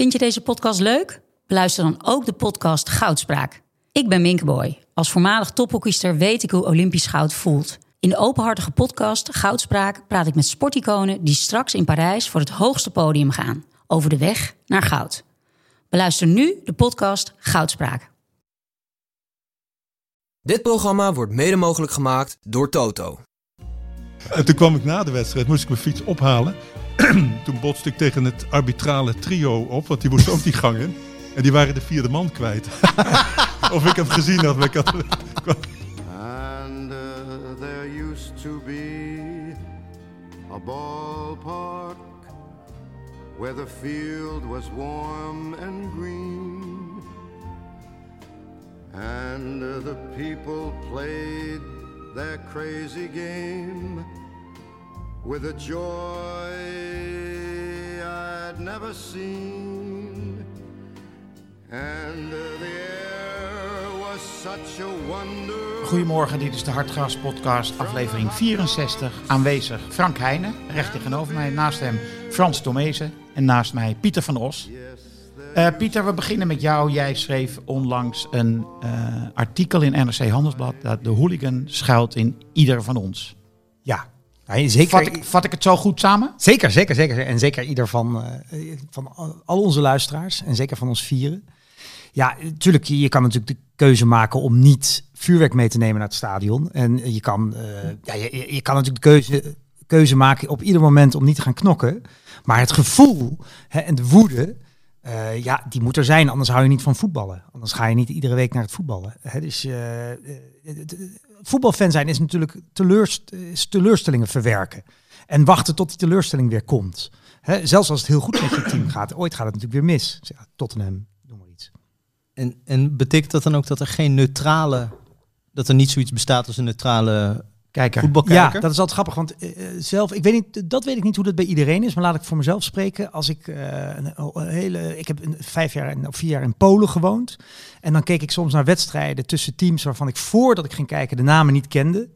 Vind je deze podcast leuk? Beluister dan ook de podcast Goudspraak. Ik ben Minke Boy. Als voormalig tophockeyster weet ik hoe Olympisch goud voelt. In de openhartige podcast Goudspraak praat ik met sporticonen die straks in Parijs voor het hoogste podium gaan. Over de weg naar goud. Beluister nu de podcast Goudspraak. Dit programma wordt mede mogelijk gemaakt door Toto. En toen kwam ik na de wedstrijd, moest ik mijn fiets ophalen. toen botste ik tegen het arbitrale trio op, want die moesten ook die gang in. En die waren de vierde man kwijt. of ik hem gezien had. maar ik had- And uh, there used to be a ballpark where the field was warm and green. And uh, the people played their crazy game with a joy I'd never seen. The air was such a wonder. Goedemorgen, dit is de Hartgras podcast, aflevering 64. Aanwezig Frank Heijnen, recht tegenover mij. Naast hem Frans Tomezen en naast mij Pieter van Os. Eh, Pieter, we beginnen met jou. Jij schreef onlangs een eh, artikel in NRC Handelsblad dat de hooligan schuilt in ieder van ons. Ja, Ja, zeker, Vat ik, vat ik het zo goed samen? zeker, zeker, zeker. En zeker ieder van, eh, van al- onze luisteraars en zeker van ons vieren. Ja, natuurlijk, je kan natuurlijk de keuze maken om niet vuurwerk mee te nemen naar het stadion. En je kan, eh, ja, je, je- kan natuurlijk de keuze, keuze maken op ieder moment om niet te gaan knokken. Maar het gevoel hè, en de woede, eh, ja, die moet er zijn. Anders hou je niet van voetballen. Anders ga je niet iedere week naar het voetballen. Hè, dus voetbalfan zijn is natuurlijk teleurst, is teleurstellingen verwerken. En wachten tot die teleurstelling weer komt. Zelfs als het heel goed met je team gaat. Ooit gaat het natuurlijk weer mis. Ja, Tottenham, noem maar iets. En, en betekent dat dan ook dat er geen neutrale, dat er niet zoiets bestaat als een neutrale Kijker. voetbalkijker? Ja, dat is altijd grappig, want eh, eh, zelf, ik weet niet, dat weet ik niet hoe dat bij iedereen is, maar laat ik voor mezelf spreken. Als ik eh, een, een hele, ik heb een, vijf jaar en of vier jaar in Polen gewoond, en dan keek ik soms naar wedstrijden tussen teams waarvan ik voordat ik ging kijken de namen niet kende.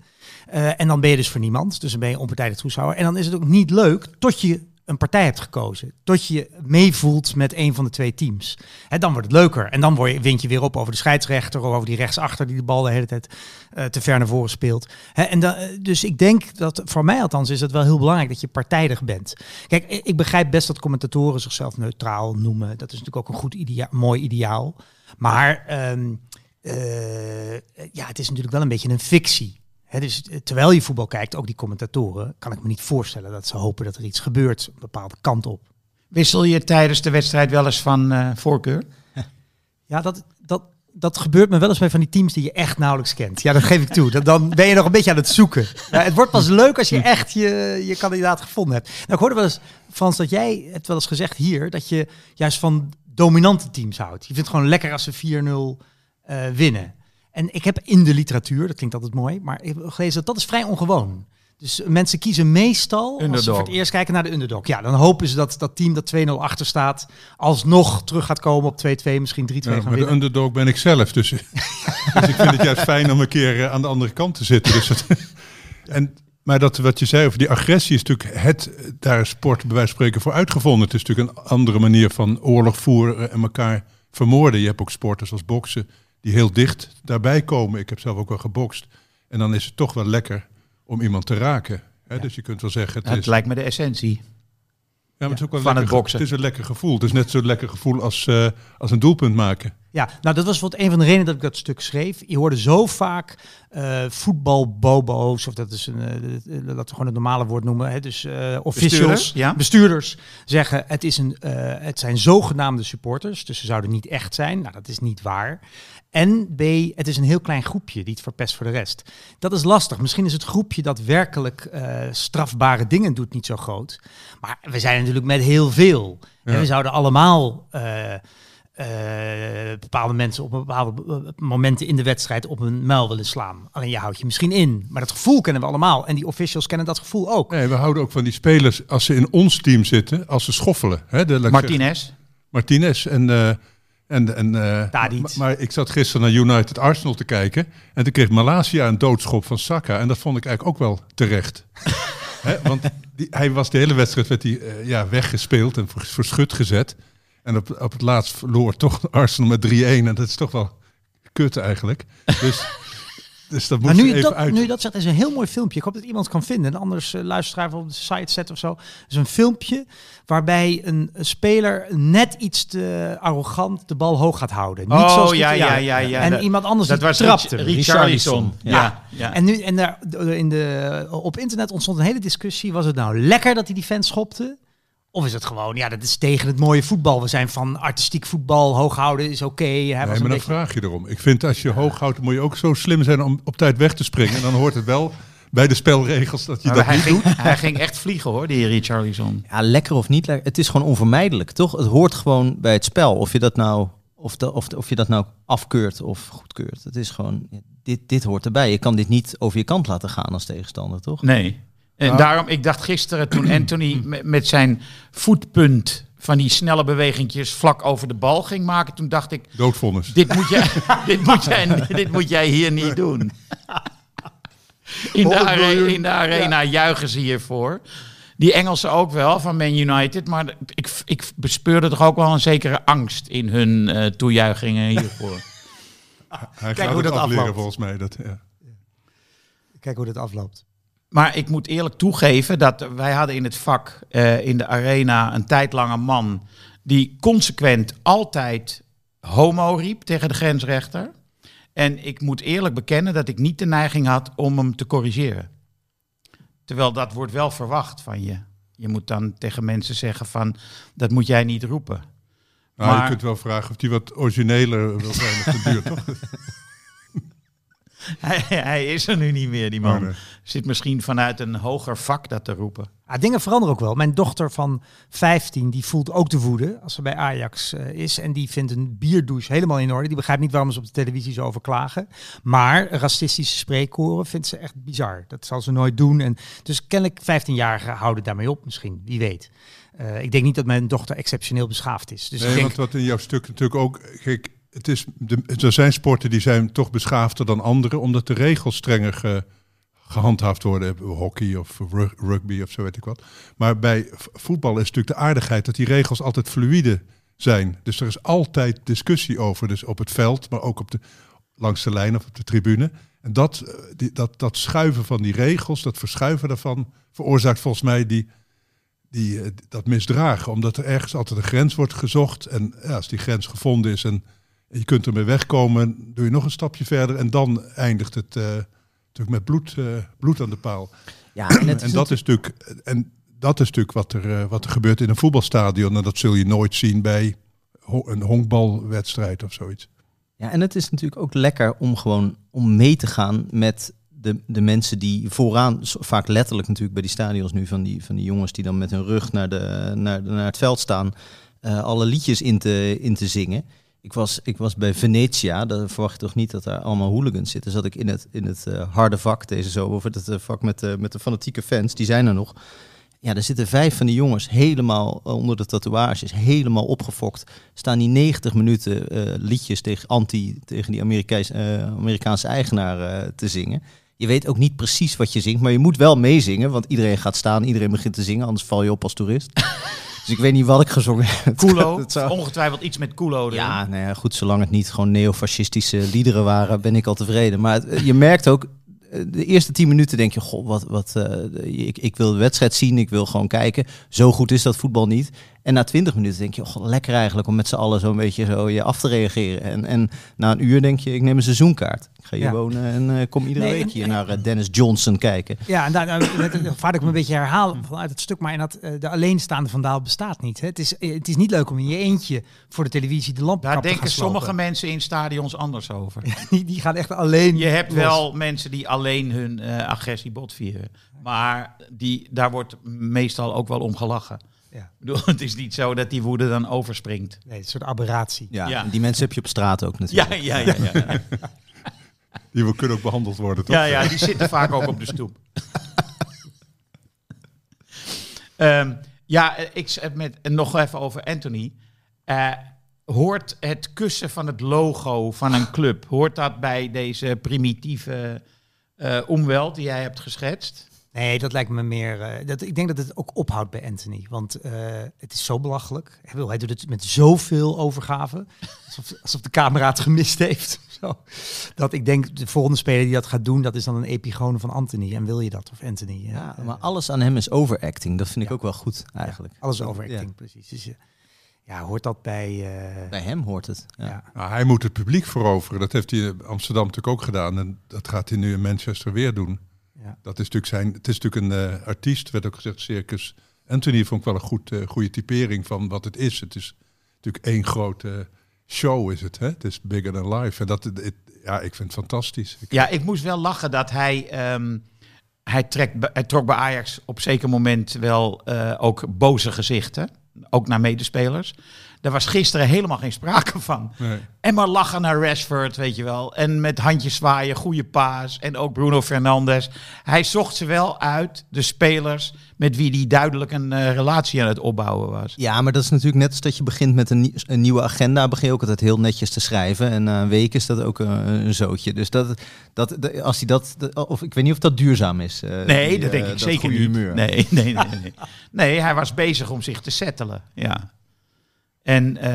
En dan ben je dus voor niemand, dus dan ben je onpartijdig toeschouwer. En dan is het ook niet leuk tot je een partij hebt gekozen. Tot je meevoelt met een van de twee teams. Hè, dan wordt het leuker. En dan word je, wint je weer op over de scheidsrechter of over die rechtsachter die de bal de hele tijd eh, te ver naar voren speelt. En dan, eh, dus ik denk dat, voor mij althans, is het wel heel belangrijk dat je partijdig bent. Kijk, ik begrijp best dat commentatoren zichzelf neutraal noemen. Dat is natuurlijk ook een goed idea mooi ideaal. Maar ehm, eh, ja, het is natuurlijk wel een beetje een fictie. Hè, dus eh, terwijl je voetbal kijkt, ook die commentatoren, kan ik me niet voorstellen dat ze hopen dat er iets gebeurt een bepaalde kant op. Wissel je tijdens de wedstrijd wel eens van eh, voorkeur? Ja, dat, dat, dat gebeurt me wel eens bij van die teams die je echt nauwelijks kent. Ja, dat geef ik toe. Dan ben je nog een beetje aan het zoeken. Ja, het wordt pas leuk als je echt je, je kandidaat gevonden hebt. Nou, ik hoorde wel eens, Frans, dat jij het wel eens gezegd hier, dat je juist van dominante teams houdt. Je vindt het gewoon lekker als ze 4-0 eh, winnen. En ik heb in de literatuur, dat klinkt altijd mooi, maar ik heb gelezen dat dat is vrij ongewoon. Dus mensen kiezen meestal, als ze voor het eerst kijken naar de underdog. Ja, dan hopen ze dat dat team dat 2-0 achter staat, alsnog terug gaat komen op 2-2, misschien 3-2 Ja, gaan maar de underdog ben ik zelf. Dus, dus ik vind het juist fijn om een keer eh, aan de andere kant te zitten. Dus en, maar dat wat je zei over die agressie is natuurlijk het, daar is sport bij wijze van spreken voor uitgevonden. Het is natuurlijk een andere manier van oorlog voeren en elkaar vermoorden. Je hebt ook sporters als boksen die heel dicht daarbij komen. Ik heb zelf ook wel gebokst. En dan is het toch wel lekker om iemand te raken. Hè? Dus je kunt wel zeggen, het, Het is, lijkt me de essentie. ja, maar het is ook wel van lekker het boksen. Het is een lekker gevoel. Het is net zo'n lekker gevoel als, eh, als een doelpunt maken. Ja, nou dat was wat een van de redenen dat ik dat stuk schreef. Je hoorde zo vaak eh voetbalbobo's, of dat is een, eh, laten we gewoon het normale woord noemen, hè, dus eh officials, Bestuurders, ja. bestuurders zeggen het, is een, het zijn zogenaamde supporters, dus ze zouden niet echt zijn. Nou, dat is niet waar. En B, het is een heel klein groepje die het verpest voor de rest. Dat is lastig. Misschien is het groepje dat werkelijk strafbare dingen doet niet zo groot. Maar we zijn natuurlijk met heel veel. En we zouden allemaal eh, bepaalde mensen op bepaalde eh, momenten in de wedstrijd op een muil willen slaan. Alleen je houdt je misschien in. Maar dat gevoel kennen we allemaal. En die officials kennen dat gevoel ook. Nee, we houden ook van die spelers als ze in ons team zitten, als ze schoffelen. Hè, de, Martinez. Martinez en... eh, en, en, eh, Tadic. maar, maar ik zat gisteren naar United Arsenal te kijken. En toen kreeg Malasia een doodschop van Saka. En dat vond ik eigenlijk ook wel terecht. Hè, want die, hij was de hele wedstrijd werd eh, ja, weggespeeld en voor, voor schut gezet. En op, op het laatst verloor toch Arsenal met 3-1. En dat is toch wel kut eigenlijk. Dus, dus dat moet Maar nu je, even dat, uit. nu je dat zegt, is een heel mooi filmpje. Ik hoop dat iemand kan vinden. En anders uh, luisteraar op de site zet of zo. Het is een filmpje waarbij een, een speler net iets te arrogant de bal hoog gaat houden. Niet Oh, zoals ja, ja, ja, ja. En Dat- iemand anders Dat die was trapte. Rich- Richarlison. Ja. Ja. ja. En, nu, en daar, in de, op internet ontstond een hele discussie. Was het nou lekker dat hij die fans schopte? Of is het gewoon, ja, dat is tegen het mooie voetbal. We zijn van artistiek voetbal, hoog houden is oké. Nee, was maar een dan beetje... vraag je erom. Ik vind als je hoog houdt, moet je ook zo slim zijn om op tijd weg te springen. En dan hoort het wel bij de spelregels dat je Maar dat hij, niet ging, doet. hij ging echt vliegen hoor, die Richarlison. Ja, lekker of niet lekker. Het is gewoon onvermijdelijk, toch? Het hoort gewoon bij het spel. Of je dat nou, of, de, of, of je dat nou afkeurt of goedkeurt. Het is gewoon, dit, dit hoort erbij. Je kan dit niet over je kant laten gaan als tegenstander, toch? Nee. En Nou. daarom, ik dacht gisteren toen Anthony met, zijn voetpunt van die snelle bewegingjes vlak over de bal ging maken, toen dacht ik, Doodvonnis. dit moet jij, dit moet jij, dit moet jij hier niet doen. In de, 100 are- miljoen. in de arena juichen ze hiervoor. Die Engelsen ook wel, van Man United. Maar ik, ik bespeurde toch ook wel een zekere angst in hun eh, toejuichingen hiervoor. Hij Kijk gaat hoe het dat afloopt. volgens mij. Dat, ja. Kijk hoe dit afloopt. Maar ik moet eerlijk toegeven dat wij hadden in het vak, eh, in de arena, een tijd lang een man die consequent altijd homo riep tegen de grensrechter. En ik moet eerlijk bekennen dat ik niet de neiging had om hem te corrigeren. Terwijl dat wordt wel verwacht van je. Je moet dan tegen mensen zeggen van, dat moet jij niet roepen. Nou, Maar- Je kunt wel vragen of hij wat origineler wil zijn op de duur, toch? Hij, hij is er nu niet meer, die man. Oh, nee. Zit misschien vanuit een hoger vak dat te roepen. Ah, dingen veranderen ook wel. Mijn dochter van 15, die voelt ook de woede als ze bij Ajax eh, is. En die vindt een bierdouche helemaal in orde. Die begrijpt niet waarom ze op de televisie zo over klagen. Maar racistische spreekkoren vindt ze echt bizar. Dat zal ze nooit doen. En dus kennelijk 15-jarigen houden daarmee op misschien. Wie weet. Eh, ik denk niet dat mijn dochter exceptioneel beschaafd is. Dus nee, ik denk, want wat in jouw stuk natuurlijk ook... Kijk, het is, de, er zijn sporten die zijn toch beschaafder dan andere... omdat de regels strenger ge- gehandhaafd worden. Hockey of ru- rugby of zo weet ik wat. Maar bij voetbal is natuurlijk de aardigheid... dat die regels altijd fluïde zijn. Dus er is altijd discussie over. Dus op het veld, maar ook op de, langs de lijn of op de tribune. En dat, eh, dat, dat schuiven van die regels, dat verschuiven daarvan... veroorzaakt volgens mij die die eh, dat misdragen. Omdat er ergens altijd een grens wordt gezocht. En ja, als die grens gevonden is en je kunt ermee wegkomen, doe je nog een stapje verder. En dan eindigt het eh, natuurlijk met bloed, eh, bloed aan de paal. Ja, en, En dat is natuurlijk, en dat is natuurlijk wat, er, eh, wat er gebeurt in een voetbalstadion. En dat zul je nooit zien bij ho- een honkbalwedstrijd of zoiets. Ja, en het is natuurlijk ook lekker om gewoon om mee te gaan met de, de mensen die vooraan, vaak letterlijk natuurlijk bij die stadions nu, van die, van die jongens die dan met hun rug naar, de, naar, naar het veld staan, alle liedjes in te, in te zingen. Ik was, ik was bij Venetia, daar verwacht toch niet dat daar allemaal hooligans zitten. Zat ik in het, in het eh, harde vak deze zomer, of het eh, vak met, de met de fanatieke fans, die zijn er nog. Ja, er zitten vijf van die jongens helemaal onder de tatoeages, helemaal opgefokt. Staan die 90 minuten liedjes tegen anti, tegen die Amerikaanse, eh, Amerikaanse eigenaar te zingen. Je weet ook niet precies wat je zingt, maar je moet wel meezingen, want iedereen gaat staan, iedereen begint te zingen, anders val je op als toerist. dus ik weet niet wat ik gezongen heb. Kulo, zou- ongetwijfeld iets met Kulo erin. ja, nou ja, goed, zolang het niet gewoon neofascistische liederen waren, ben ik al tevreden. Maar het- je merkt ook, eh, de eerste tien minuten denk je, goh, wat, wat, eh, ik, ik wil de wedstrijd zien, ik wil gewoon kijken. Zo goed is dat voetbal niet. En na twintig minuten denk je, oh, lekker eigenlijk om met z'n allen zo'n beetje zo je af te reageren. En, en na een uur denk je, ik neem een seizoenkaart. Ik ga hier Ja. wonen en eh, kom iedere Nee, week en- hier naar eh, Dennis Johnson kijken. Ja, en daar, daar, daar vaar ik me een beetje herhaal vanuit het stuk. Maar in dat, eh, de alleenstaande vandaal bestaat niet. Hè. Het, is, het is niet leuk om in je eentje voor de televisie de lamp Daar te gaan denken sommige mensen in stadions anders over. Die, die gaan echt alleen Je hebt los. wel mensen die alleen hun eh, agressie botvieren. Maar die, daar wordt meestal ook wel om gelachen. Ja. Ik bedoel, het is niet zo dat die woede dan overspringt. Nee, een soort aberratie. Ja, die mensen heb je op straat ook natuurlijk. Ja, ja, ja. Ja, Die kunnen ook behandeld worden, toch? ja, ja die zitten vaak ook op de stoep. Ehm, ja, eh, ik zeg met, en nog even over Anthony. Eh, hoort het kussen van het logo van een club, hoort dat bij deze primitieve eh omweld die jij hebt geschetst? Nee, dat lijkt me meer. eh, dat, ik denk dat het ook ophoudt bij Anthony. Want eh, het is zo belachelijk. Hij, bedoel, hij doet het met zoveel overgave. Alsof, alsof de camera het gemist heeft. Zo. Dat ik denk, de volgende speler die dat gaat doen, dat is dan een epigone van Anthony. En wil je dat? Of Anthony? Ja, maar alles aan hem is overacting. Dat vind ik Ja. ook wel goed, eigenlijk. alles overacting, Ja. precies. Dus, eh, ja, hoort dat bij... eh, Bij hem hoort het. Ja. ja. Nou, hij moet het publiek veroveren. Dat heeft hij in Amsterdam natuurlijk ook gedaan. En dat gaat hij nu in Manchester weer doen. Ja. Dat is natuurlijk zijn. Het is natuurlijk een eh, artiest, werd ook gezegd, circus. Anthony vond ik wel een goed, eh, goede typering van wat het is. Het is natuurlijk één grote show, is het. Hè? Het is bigger than life. En dat, het, ja, ik vind het fantastisch. Ik, Ja, ik moest wel lachen dat hij. ehm, hij, trekt, hij trok bij Ajax op zeker moment wel eh, ook boze gezichten. Ook naar medespelers. Daar was gisteren helemaal geen sprake van. nee. En maar lachen naar Rashford, weet je wel. En met handjes zwaaien, goede paas. En ook Bruno Fernandes. Hij zocht ze wel uit, de spelers met wie hij duidelijk een eh, relatie aan het opbouwen was. Ja, maar dat is natuurlijk net als dat je begint met een, nie- een nieuwe agenda. Begin je ook altijd heel netjes te schrijven. En na een week is dat ook een, een zootje. Dus dat, dat, als hij dat, of ik weet niet of dat duurzaam is. eh, Nee, die, dat denk eh, ik zeker niet. humeur. Nee, nee, nee, nee, nee. Nee, hij was bezig om zich te settelen. Ja. En eh,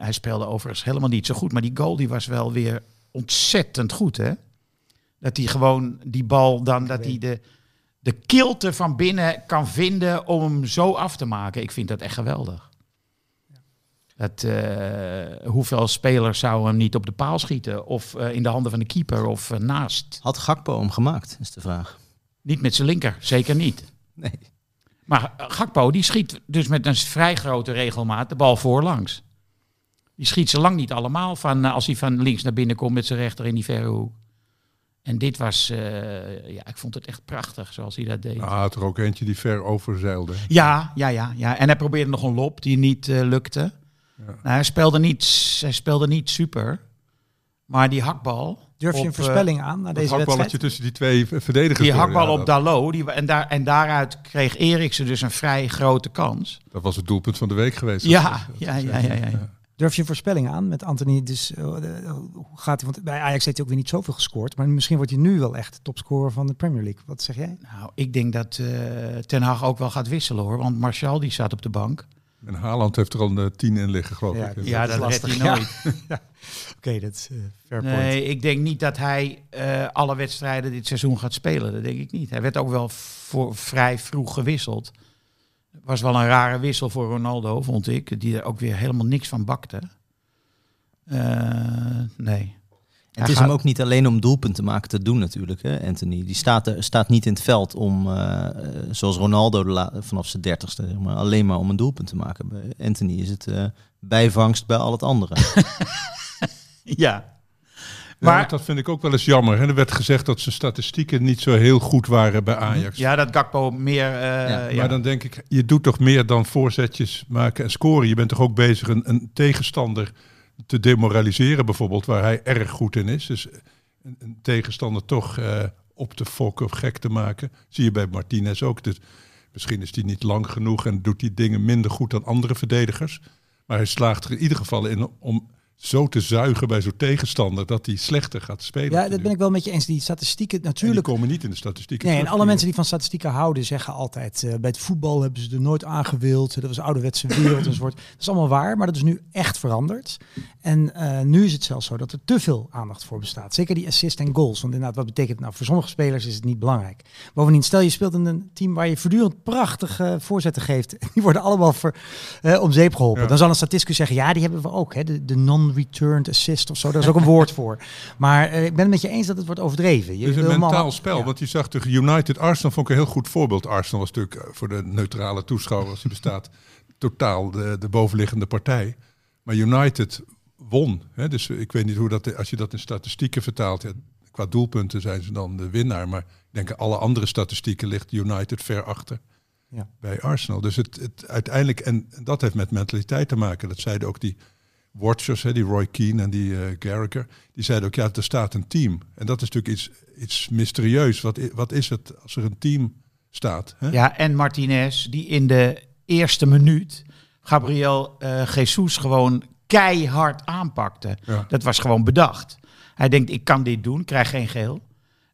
hij speelde overigens helemaal niet zo goed. Maar die goal die was wel weer ontzettend goed, hè? Dat hij gewoon die bal dan, dat hij de, de kilte van binnen kan vinden om hem zo af te maken. Ik vind dat echt geweldig. Dat, eh, hoeveel spelers zouden hem niet op de paal schieten? Of eh, in de handen van de keeper of naast? Had Gakpo hem gemaakt, is de vraag. Niet met zijn linker, zeker niet. Nee. Maar Gakpo die schiet dus met een vrij grote regelmaat de bal voorlangs. Die schiet ze lang niet allemaal van eh, als hij van links naar binnen komt met zijn rechter in die verre hoek. En dit was, eh, ja, ik vond het echt prachtig zoals hij dat deed. Nou, hij had er ook eentje die ver overzeilde. Ja, ja, ja, ja. En hij probeerde nog een lop die niet eh, lukte. Nou, hij, speelde niet, hij speelde niet super. Maar die hakbal. Durf je op, een eh, voorspelling aan naar Dat deze hakballetje wedstrijd? tussen die twee verdedigers. Die hakbal op dat, Dalot. Die, en, daar, en daaruit kreeg Eriksen dus een vrij grote kans. dat was het doelpunt van de week geweest. Ja, ja, ja, ja, ja, ja. Durf je een voorspelling aan met Anthony? Dus, eh, eh, hoe gaat hij? Want bij Ajax heeft hij ook weer niet zoveel gescoord. Maar misschien wordt hij nu wel echt de topscorer van de Premier League. Wat zeg jij? Nou, ik denk dat eh, Ten Hag ook wel gaat wisselen hoor. Want Martial die staat op de bank. En Haaland heeft er al een tien in liggen, geloof Ja, ik. Ja, dat dat, is redt lastig. hij Ja. nooit. Oké, dat is uh, fair point. Nee, ik denk niet dat hij eh, alle wedstrijden dit seizoen gaat spelen. Dat denk ik niet. Hij werd ook wel voor vrij vroeg gewisseld. Was wel een rare wissel voor Ronaldo, vond ik. Die er ook weer helemaal niks van bakte. Eh, nee. Het is hem ook niet alleen om doelpunten te maken te doen natuurlijk, hè, Anthony. Die staat, er, staat niet in het veld om, eh, eh, zoals Ronaldo la- vanaf zijn dertigste, zeg maar, alleen maar om een doelpunt te maken. Bij Anthony is het eh, bijvangst bij al het andere. Ja. Maar- dat vind ik ook wel eens jammer. hè. Er werd gezegd dat zijn statistieken niet zo heel goed waren bij Ajax. Ja, dat Gakpo meer... eh, Ja, ja, Maar dan denk ik, je doet toch meer dan voorzetjes maken en scoren. Je bent toch ook bezig een, een tegenstander te demoraliseren bijvoorbeeld, waar hij erg goed in is. Dus een, een tegenstander toch eh, op te fokken of gek te maken. Zie je bij Martinez ook. Dus misschien is hij niet lang genoeg en doet die dingen minder goed dan andere verdedigers. Maar hij slaagt er in ieder geval in om zo te zuigen bij zo'n tegenstander dat hij slechter gaat spelen. Ja, dat ben ik wel met je eens. Die statistieken, En die natuurlijk. komen niet in de statistieken. Nee, en alle mensen die van statistieken houden zeggen altijd... eh, bij het voetbal hebben ze er nooit aangewild. Dat was ouderwetse wereld enzovoort. Dat is allemaal waar, maar dat is nu echt veranderd. En eh, nu is het zelfs zo dat er te veel aandacht voor bestaat. Zeker die assist en goals. Want inderdaad, wat betekent het nou? Voor sommige spelers is het niet belangrijk. Bovendien, stel je speelt in een team waar je voortdurend prachtige voorzetten geeft. Die worden allemaal voor, eh, om zeep geholpen. Ja. Dan zal een statisticus zeggen, ja, die hebben we ook. Hè? De, de non-returned assist of zo. Daar is ook een woord voor. Maar eh, ik ben het met je eens dat het wordt overdreven. Je Het is een mentaal al- spel. ja. Want je zag tegen United Arsenal vond ik een heel goed voorbeeld. Arsenal was natuurlijk eh, voor de neutrale toeschouwer, als die bestaat, totaal de, de bovenliggende partij. Maar United won. Hè? Dus ik weet niet hoe dat, als je dat in statistieken vertaalt. Ja, qua doelpunten zijn ze dan de winnaar. Maar ik denk alle andere statistieken ligt United ver achter Ja. bij Arsenal. Dus het, het uiteindelijk, en dat heeft met mentaliteit te maken. Dat zeiden ook die watchers, hè, die Roy Keane en die Gallagher. Die zeiden ook, ja, er staat een team. En dat is natuurlijk iets, iets mysterieus. Wat, wat is het als er een team staat? Hè? Ja, en Martinez, die in de eerste minuut Gabriel eh Jesus gewoon keihard aanpakte. Ja. Dat was gewoon bedacht. Hij denkt, ik kan dit doen, krijg geen geel.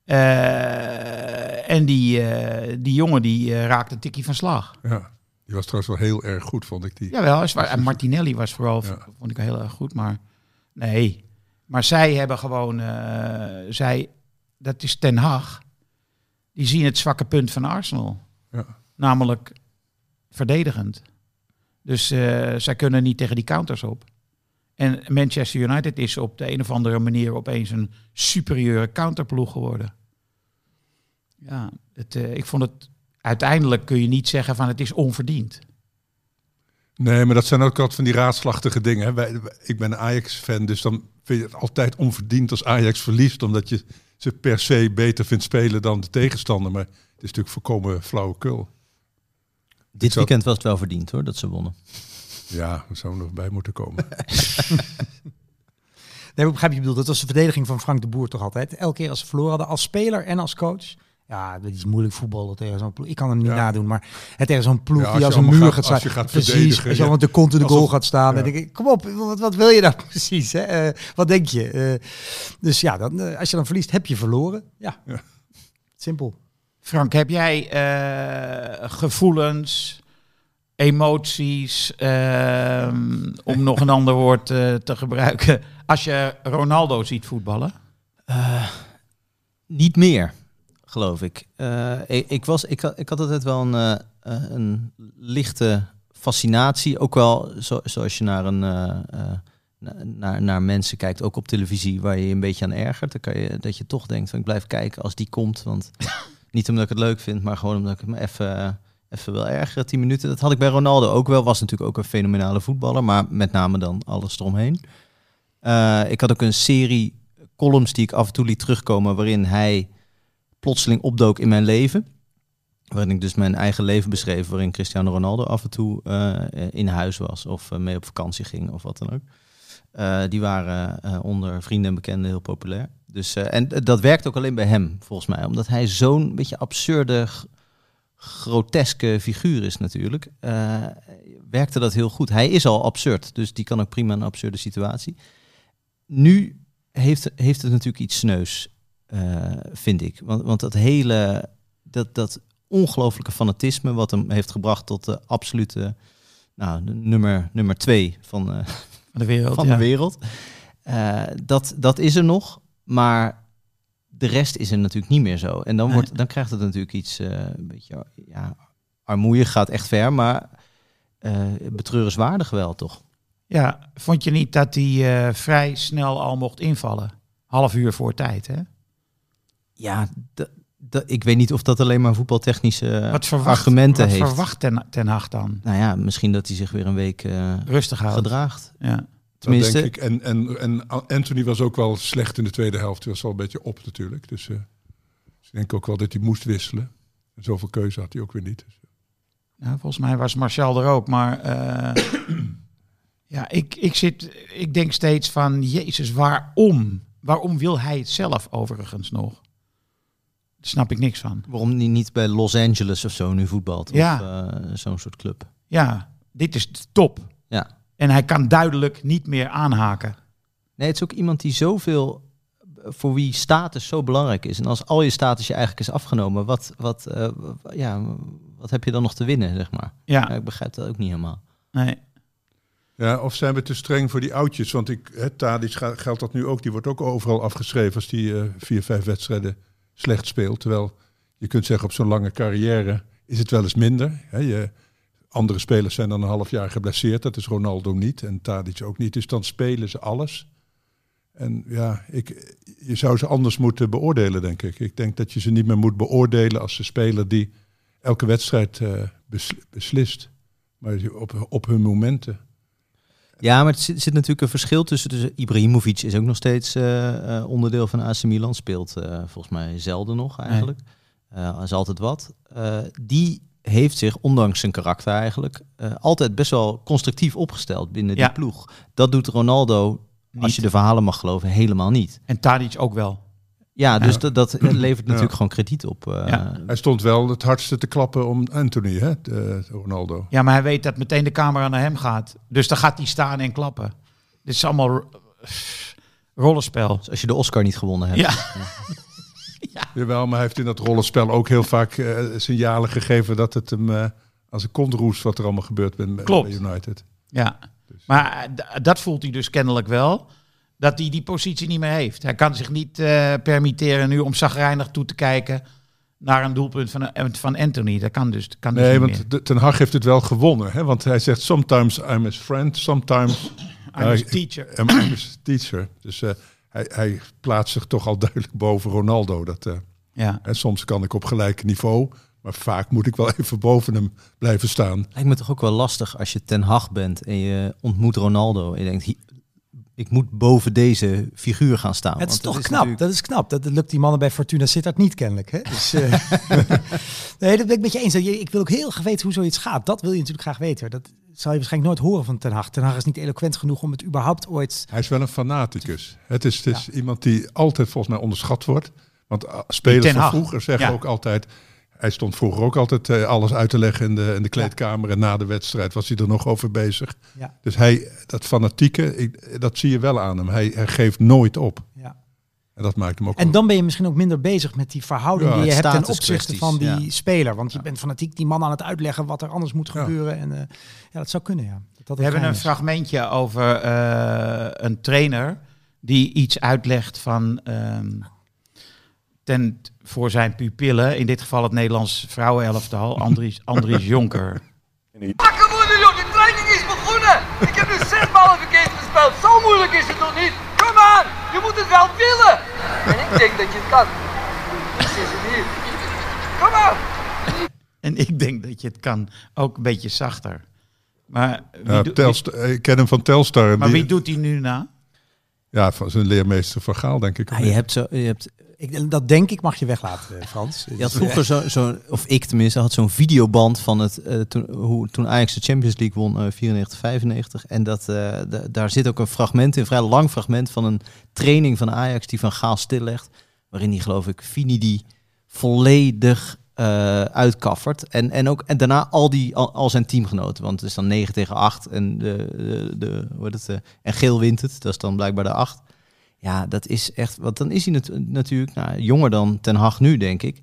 Eh, en die, die jongen die raakte een tikkie van slag. Ja, die was trouwens wel heel erg goed, vond ik die. Jawel, is waar. En Martinelli was vooral, Ja. vond ik heel erg goed. Maar nee, maar zij hebben gewoon, eh, zij, dat is Ten Hag. Die zien het zwakke punt van Arsenal. Ja. Namelijk verdedigend. Dus eh, zij kunnen niet tegen die counters op. En Manchester United is op de een of andere manier opeens een superieure counterploeg geworden. Ja, het, eh, ik vond het uiteindelijk kun je niet zeggen van het is onverdiend. Nee, maar dat zijn ook altijd van die raadslachtige dingen. Hè. Wij, ik ben een Ajax-fan, dus dan vind je het altijd onverdiend als Ajax verliest, omdat je ze per se beter vindt spelen dan de tegenstander. Maar het is natuurlijk voorkomen flauwekul. Dit zou- weekend was het wel verdiend hoor, dat ze wonnen. Ja, daar zou nog bij moeten komen. Nee, ik begrijp je bedoelt. Dat was de verdediging van Frank de Boer toch altijd. Elke keer als ze verloren hadden, als speler en als coach. Ja, dat is moeilijk voetballen tegen zo'n ploeg. Ik kan hem niet Ja. nadoen, maar het tegen zo'n ploeg Ja, als die als een muur gaat- gaat als staan. je gaat precies, verdedigen, als je allemaal de kont in de goal gaat staan. denk ik, kom op, wat, wat wil je nou precies? Hè? Eh, wat denk je? Eh, dus ja, dan, eh, als je dan verliest, heb je verloren. Ja, Ja. simpel. Frank, heb jij eh, gevoelens, emoties, ehm, om nog een ander woord eh, te gebruiken, als je Ronaldo ziet voetballen? Eh, niet meer, geloof ik. Eh, ik, ik, was, ik, had- ik had altijd wel een, eh, eh, een lichte fascinatie. Ook wel zo, zoals je naar, een, na- naar, naar mensen kijkt, ook op televisie, waar je je een beetje aan ergert. Dan kan je, dat je toch denkt van ik blijf kijken als die komt. Want niet omdat ik het leuk vind, maar gewoon omdat ik me even, even wil ergeren. 10 minuten. Dat had ik bij Ronaldo ook wel. Was natuurlijk ook een fenomenale voetballer, maar met name dan alles eromheen. Ik had ook een serie columns die ik af en toe liet terugkomen, waarin hij plotseling opdook in mijn leven. Waarin ik dus mijn eigen leven beschreef, waarin Cristiano Ronaldo af en toe eh, in huis was of eh, mee op vakantie ging of wat dan ook. Eh, die waren onder vrienden en bekenden heel populair. Dus, en dat werkt ook alleen bij hem, volgens mij. Omdat hij zo'n beetje absurde, groteske figuur is natuurlijk. werkte dat heel goed. Hij is al absurd, dus die kan ook prima een absurde situatie. Nu heeft, heeft het natuurlijk iets sneus, eh, vind ik. Want, want dat hele, dat, dat ongelooflijke fanatisme wat hem heeft gebracht tot de absolute nou, de nummer, nummer twee van, eh, Van de wereld. van ja. de wereld. Eh, dat, dat is er nog, maar de rest is er natuurlijk niet meer zo. En dan, wordt, dan krijgt het natuurlijk iets, eh, een beetje, ja, armoeie gaat echt ver, maar betreurenswaardig wel, toch? Ja, vond je niet dat hij vrij snel al mocht invallen? Half uur voor tijd, hè? Ja, ik weet niet of dat alleen maar voetbaltechnische Wat verwacht, argumenten wat heeft. verwacht ten, ten Hag dan? Nou ja, misschien dat hij zich weer een week eh, Rustig houden. gedraagt. Ja. Dat Tenminste, denk ik. En, en, en Anthony was ook wel slecht in de tweede helft. Hij was wel een beetje op natuurlijk. Dus, eh, dus ik denk ook wel dat hij moest wisselen. En zoveel keuze had hij ook weer niet. Dus, Nou, volgens mij was Martial er ook, maar eh, ja, ik, ik, zit, ik denk steeds van, Jezus, waarom? Waarom wil hij het zelf overigens nog? Daar snap ik niks van. waarom hij niet bij Los Angeles of zo nu voetbalt? Ja. Of eh, zo'n soort club. Ja, dit is de top. Ja. En hij kan duidelijk niet meer aanhaken. Nee, het is ook iemand die zoveel, voor wie status zo belangrijk is. En als al je status je eigenlijk is afgenomen, wat, wat, eh, ja, wat heb je dan nog te winnen, zeg maar? Ja, Ja, ik begrijp dat ook niet helemaal. nee. Ja, of zijn we te streng voor die oudjes? Want ik, hè, Tadic geldt dat nu ook. Die wordt ook overal afgeschreven als die eh, vier, vijf wedstrijden slecht speelt. Terwijl je kunt zeggen op zo'n lange carrière is het wel eens minder. Hè, je, andere spelers zijn dan een half jaar geblesseerd. Dat is Ronaldo niet en Tadic ook niet. Dus dan spelen ze alles. En ja, ik, je zou ze anders moeten beoordelen, denk ik. Ik denk dat je ze niet meer moet beoordelen als ze speler die elke wedstrijd eh, besl- beslist. Maar op, op hun momenten. Ja, maar er zit, zit natuurlijk een verschil tussen, tussen Ibrahimovic is ook nog steeds eh, eh, onderdeel van AC Milan. Speelt eh, volgens mij zelden nog eigenlijk. Eh is altijd wat. Die heeft zich, ondanks zijn karakter eigenlijk, altijd best wel constructief opgesteld binnen Ja. die ploeg. Dat doet Ronaldo, als je de verhalen mag geloven, helemaal niet. En Tadic ook wel. Ja, dus Ja. dat, dat levert natuurlijk Ja. gewoon krediet op. eh, Ja. Hij stond wel het hardste te klappen om Anthony, hè, de- Ronaldo. Ja, maar hij weet dat meteen de camera naar hem gaat. Dus dan gaat hij staan en klappen. Dit is allemaal ro- rollenspel. Dus als je de Oscar niet gewonnen hebt. Ja. Jawel, maar hij heeft in dat rollenspel ook heel vaak eh, signalen gegeven dat het hem eh, als een kont roest wat er allemaal gebeurt bij, bij Klopt. United. Ja, maar eh, d- dat voelt hij dus kennelijk wel. Dat hij die positie niet meer heeft. Hij kan zich niet eh, permitteren nu om zagrijnig toe te kijken naar een doelpunt van, eh, van Anthony. Dat kan dus, kan dus Nee, niet want de- Ten Hag heeft het wel gewonnen. Hè? Want hij zegt, sometimes I'm his friend, sometimes. I'm his teacher. I'm, I'm his teacher. Dus eh, hij, hij plaatst zich toch al duidelijk boven Ronaldo. Dat, eh, Ja. en soms kan ik op gelijk niveau, maar vaak moet ik wel even boven hem blijven staan. Lijkt me toch ook wel lastig als je Ten Hag bent en je ontmoet Ronaldo. En je denkt, "Hi- ik moet boven deze figuur gaan staan. Het is Want toch dat knap. natuurlijk- Dat is knap. Dat lukt die mannen bij Fortuna Sittard niet kennelijk. Hè? Dus, eh, nee, dat ben ik met je eens. Ik wil ook heel graag weten hoe zoiets gaat. Dat wil je natuurlijk graag weten. Dat zal je waarschijnlijk nooit horen van Ten Hag. Ten Hag is niet eloquent genoeg om het überhaupt ooit... Hij is wel een fanaticus. Het is, het is iemand die altijd volgens mij onderschat wordt. Want uh, spelers van vroeger zeggen Ja. ook altijd... Hij stond vroeger ook altijd eh, alles uit te leggen in de, in de kleedkamer. En na de wedstrijd was hij er nog over bezig. Ja. Dus hij, dat fanatieke, ik- dat zie je wel aan hem. Hij, hij geeft nooit op. Ja. En dat maakt hem ook En dan ben je misschien ook minder bezig met die verhouding Ja, die je hebt ten opzichte van die ja. speler. Want je bent fanatiek die man aan het uitleggen wat er anders moet Ja. gebeuren. En eh, ja, dat zou kunnen, ja. Dat dat We hebben een is. fragmentje over eh, een trainer die iets uitlegt van ehm, ten, voor zijn pupillen, in dit geval het Nederlands vrouwenelftal, Andries, Andries Jonker. Worden joh, de training is begonnen! Ik heb nu zes ballen verkeerd gespeeld, zo moeilijk is het nog niet! Kom aan, je moet het wel willen! En ik denk dat je het kan. Dus is het hier. Kom aan! En ik denk dat je het kan ook een beetje zachter. Maar wie, Ja, Telstar- ik ken hem van Telstar. maar Die- wie doet hij nu na? Ja, van zijn leermeester van Gaal, denk ik. Ja, je hebt zo, je hebt, Ik, dat denk ik mag je weglaten, eh, Frans. je had vroeger zo, zo, of ik tenminste, had zo'n videoband van het, eh, toen, hoe, toen Ajax de Champions League won, eh 94, 95. En dat, eh, da- daar zit ook een fragment in, een vrij lang fragment van een training van Ajax die Van Gaal stillegt. Waarin hij geloof ik Fini die volledig eh uitkaffert. En, en, ook, en daarna al, die, al, al zijn teamgenoten. Want het is dan 9 tegen 8 en, de, de, de, hoe heet het, eh, en geel wint het. Dat is dan blijkbaar de 8. Ja, dat is echt. Want dan is hij nat- natuurlijk nou, jonger dan Ten Hag nu, denk ik.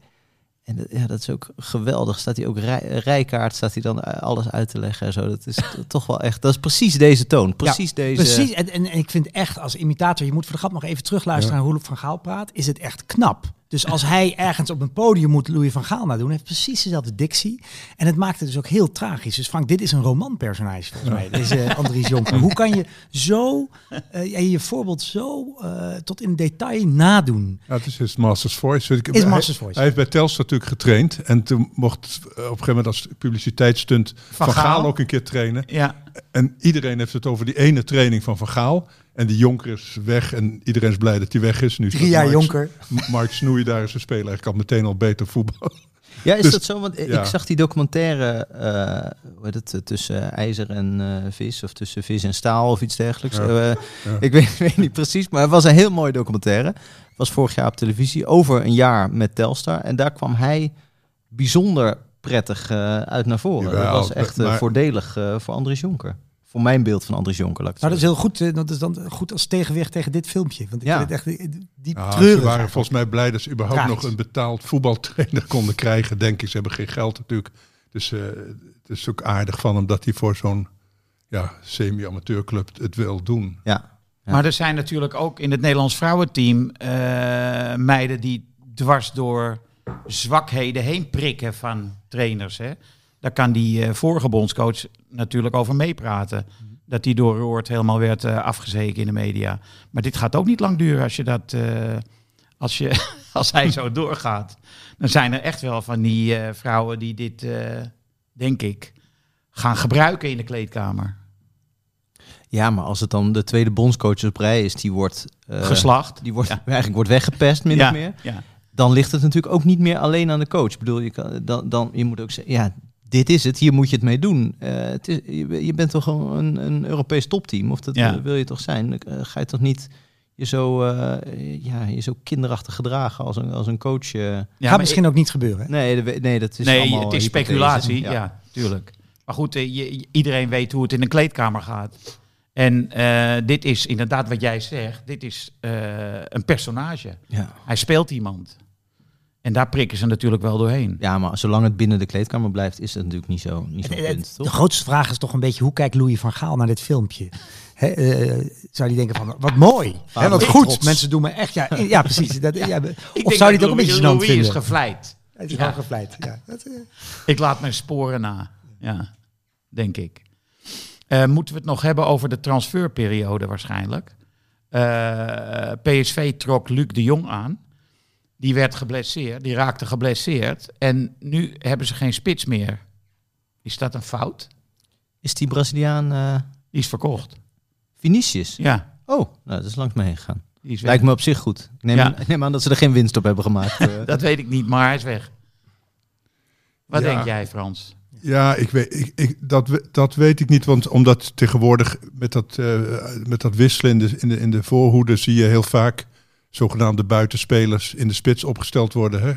En dat, ja, dat is ook geweldig. Staat hij ook rij, rijkaart, staat hij dan eh, alles uit te leggen en zo. Dat is toch wel echt. Dat is precies deze toon. Precies deze. Precies, en, en, en ik vind echt als imitator, je moet voor de grap nog even terugluisteren naar hoe Louis van Gaal praat, is het echt knap. Dus als hij ergens op een podium moet Louis van Gaal nadoen, heeft precies dezelfde dictie. En het maakt het dus ook heel tragisch. Dus Frank, dit is een romanpersonage volgens mij, deze Andries Jonker. Hoe kan je zo, eh, ja, je voorbeeld zo eh, tot in detail nadoen? Ja, het is his Masters Voice. Ik- Is hij- Masters Voice. Hij heeft bij Telstar natuurlijk getraind. En toen mocht eh, op een gegeven moment als publiciteitsstunt Van, Gaal. Gaal ook een keer trainen. Ja, En iedereen heeft het over die ene training van Van Gaal. En die Jonker is weg. En iedereen is blij dat hij weg is. Nu Drie jaar Mark- Jonker. Mark Snoei daar is een speler. Hij kan meteen al beter voetbal. Ja, is Dus- dat zo? Want ja. ik zag die documentaire, eh, hoe heet het, eh, tussen ijzer en eh, vis, of tussen vis en staal of iets dergelijks. Ja. Eh, Ik weet, weet niet precies, maar het was een heel mooie documentaire. Het was vorig jaar op televisie, over een jaar met Telstar. En daar kwam hij bijzonder prettig eh, uit naar voren. Jawel, dat was echt eh, maar- voordelig eh, voor Andries Jonker. Voor mijn beeld van Andries Jonker. Nou, dat is heel goed. Dat is dan goed als tegenwicht tegen dit filmpje. Want ik Ja. vind het echt diep Ja, treurig. ze waren eigenlijk. volgens mij blij dat ze überhaupt nog een betaald voetbaltrainer konden krijgen. Denk ik. Ze hebben geen geld natuurlijk. Dus eh, het is ook aardig van hem dat hij voor zo'n ja, semi-amateurclub het wil doen. Ja. Ja. maar er zijn natuurlijk ook in het Nederlands vrouwenteam eh, meiden die dwars door zwakheden heen prikken van trainers. Hè? Daar kan die eh, vorige bondscoach natuurlijk over meepraten. Dat die door Roord helemaal werd eh, afgezeken in de media. Maar dit gaat ook niet lang duren als je dat. eh, als, je, als hij zo doorgaat. Dan zijn er echt wel van die eh, vrouwen die dit, eh, denk ik, gaan gebruiken in de kleedkamer. Ja, maar als het dan de tweede bondscoach op rij is, die wordt, eh, Geslacht. die wordt Ja. eigenlijk wordt weggepest, min ja, of meer. Ja. Dan ligt het natuurlijk ook niet meer alleen aan de coach. Ik bedoel, je, kan, dan, dan, je moet ook zeggen, ja, dit is het, hier moet je het mee doen. Eh, het is, je, je bent toch gewoon een, een Europees topteam, of dat Ja. wil je toch zijn? Eh, ga je toch niet je zo, eh, ja, je zo kinderachtig gedragen als een, als een coach? eh? Ja, Gaat misschien ook niet gebeuren. hè? Nee, dat, nee, dat is nee, allemaal het is speculatie. Ja, Ja. tuurlijk. Maar goed, je- iedereen weet hoe het in een kleedkamer gaat. En eh, dit is inderdaad wat jij zegt. Dit is eh, een personage. Ja. Hij speelt iemand. En daar prikken ze natuurlijk wel doorheen. Ja, maar zolang het binnen de kleedkamer blijft, is het natuurlijk niet zo, niet zo punt, De toch? grootste vraag is toch een beetje, hoe kijkt Louis van Gaal naar dit filmpje? Hè, eh, zou die denken van, wat mooi, hè, wat goed, trots. mensen doen me echt, ja, ja precies. Dat, ja, of zou die dat het ook een beetje gênant Louis vinden? is gevleid. Hij is Ja. gewoon gevleid, ja. Dat, eh, Ik laat mijn sporen na. Ja, denk ik. Eh, moeten we het nog hebben over de transferperiode waarschijnlijk? Eh, PSV trok Luc de Jong aan. Die werd geblesseerd, die raakte geblesseerd. En nu hebben ze geen spits meer. Is dat een fout? Is die Braziliaan eh Die is verkocht. Vinicius? Ja, Oh, nou, dat is langs me heen gegaan. Lijkt me op zich goed. Ik neem, Ja. aan, neem aan dat ze er geen winst op hebben gemaakt. eh. Dat weet ik niet, maar hij is weg. Wat Ja. denk jij, Frans? Ja, ik weet, ik, ik, dat, dat weet ik niet. Want omdat tegenwoordig met dat, eh, met dat wisselen in de, in, de, in de voorhoede zie je heel vaak zogenaamde buitenspelers in de spits opgesteld worden. Hè?